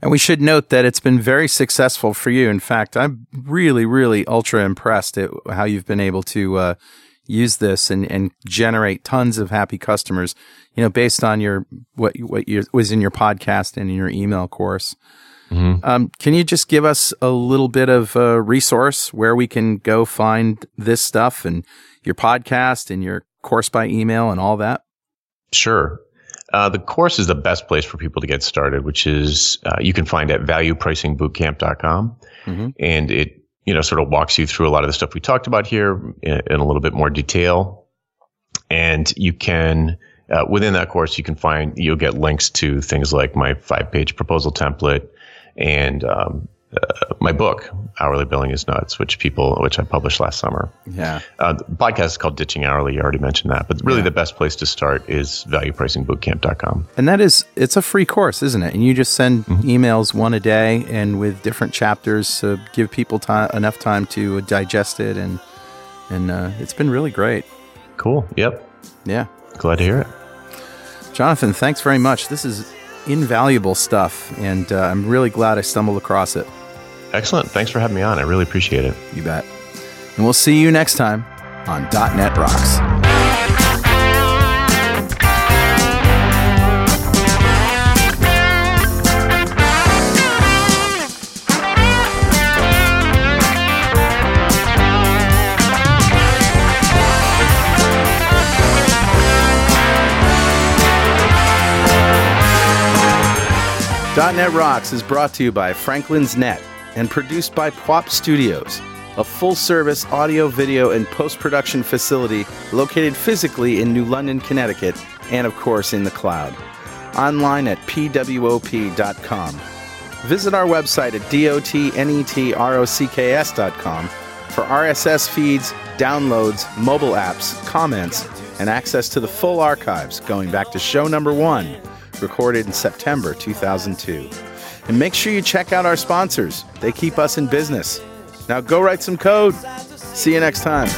And we should note that it's been very successful for you. In fact, I'm really, really ultra impressed at how you've been able to uh, use this and, and generate tons of happy customers. You know, based on your what what you, was in your podcast and in your email course. Um, can you just give us a little bit of a resource where we can go find this stuff and your podcast and your course by email and all that? Sure. Uh, the course is the best place for people to get started, which is uh, you can find at valuepricingbootcamp.com. Mhm. And it, you know, sort of walks you through a lot of the stuff we talked about here in, in a little bit more detail. And you can, uh, within that course, you can find, you'll get links to things like my five page proposal template and, um, uh, my book, Hourly Billing is Nuts, which people, which I published last summer. Yeah. Uh, the podcast is called Ditching Hourly. You already mentioned that, but really Yeah. the best place to start is valuepricingbootcamp.com. And that is, it's a free course, isn't it? And you just send Mm-hmm. emails one a day and with different chapters to give people time, enough time to digest it. And, and uh, it's been really great. Cool. Yep. Yeah. Glad to hear it. Jonathan, thanks very much. This is invaluable stuff. And uh, I'm really glad I stumbled across it. Excellent. Thanks for having me on. I really appreciate it. You bet. And we'll see you next time on .NET Rocks. .NET Rocks is brought to you by Franklins.Net and produced by Pwop Studios, a full-service audio, video, and post-production facility located physically in New London, Connecticut, and of course in the cloud. Online at pwop.com. Visit our website at dotnetrocks.com for RSS feeds, downloads, mobile apps, comments, and access to the full archives going back to show number one, recorded in September 2002. And make sure you check out our sponsors, they keep us in business. Now go write some code. See you next time.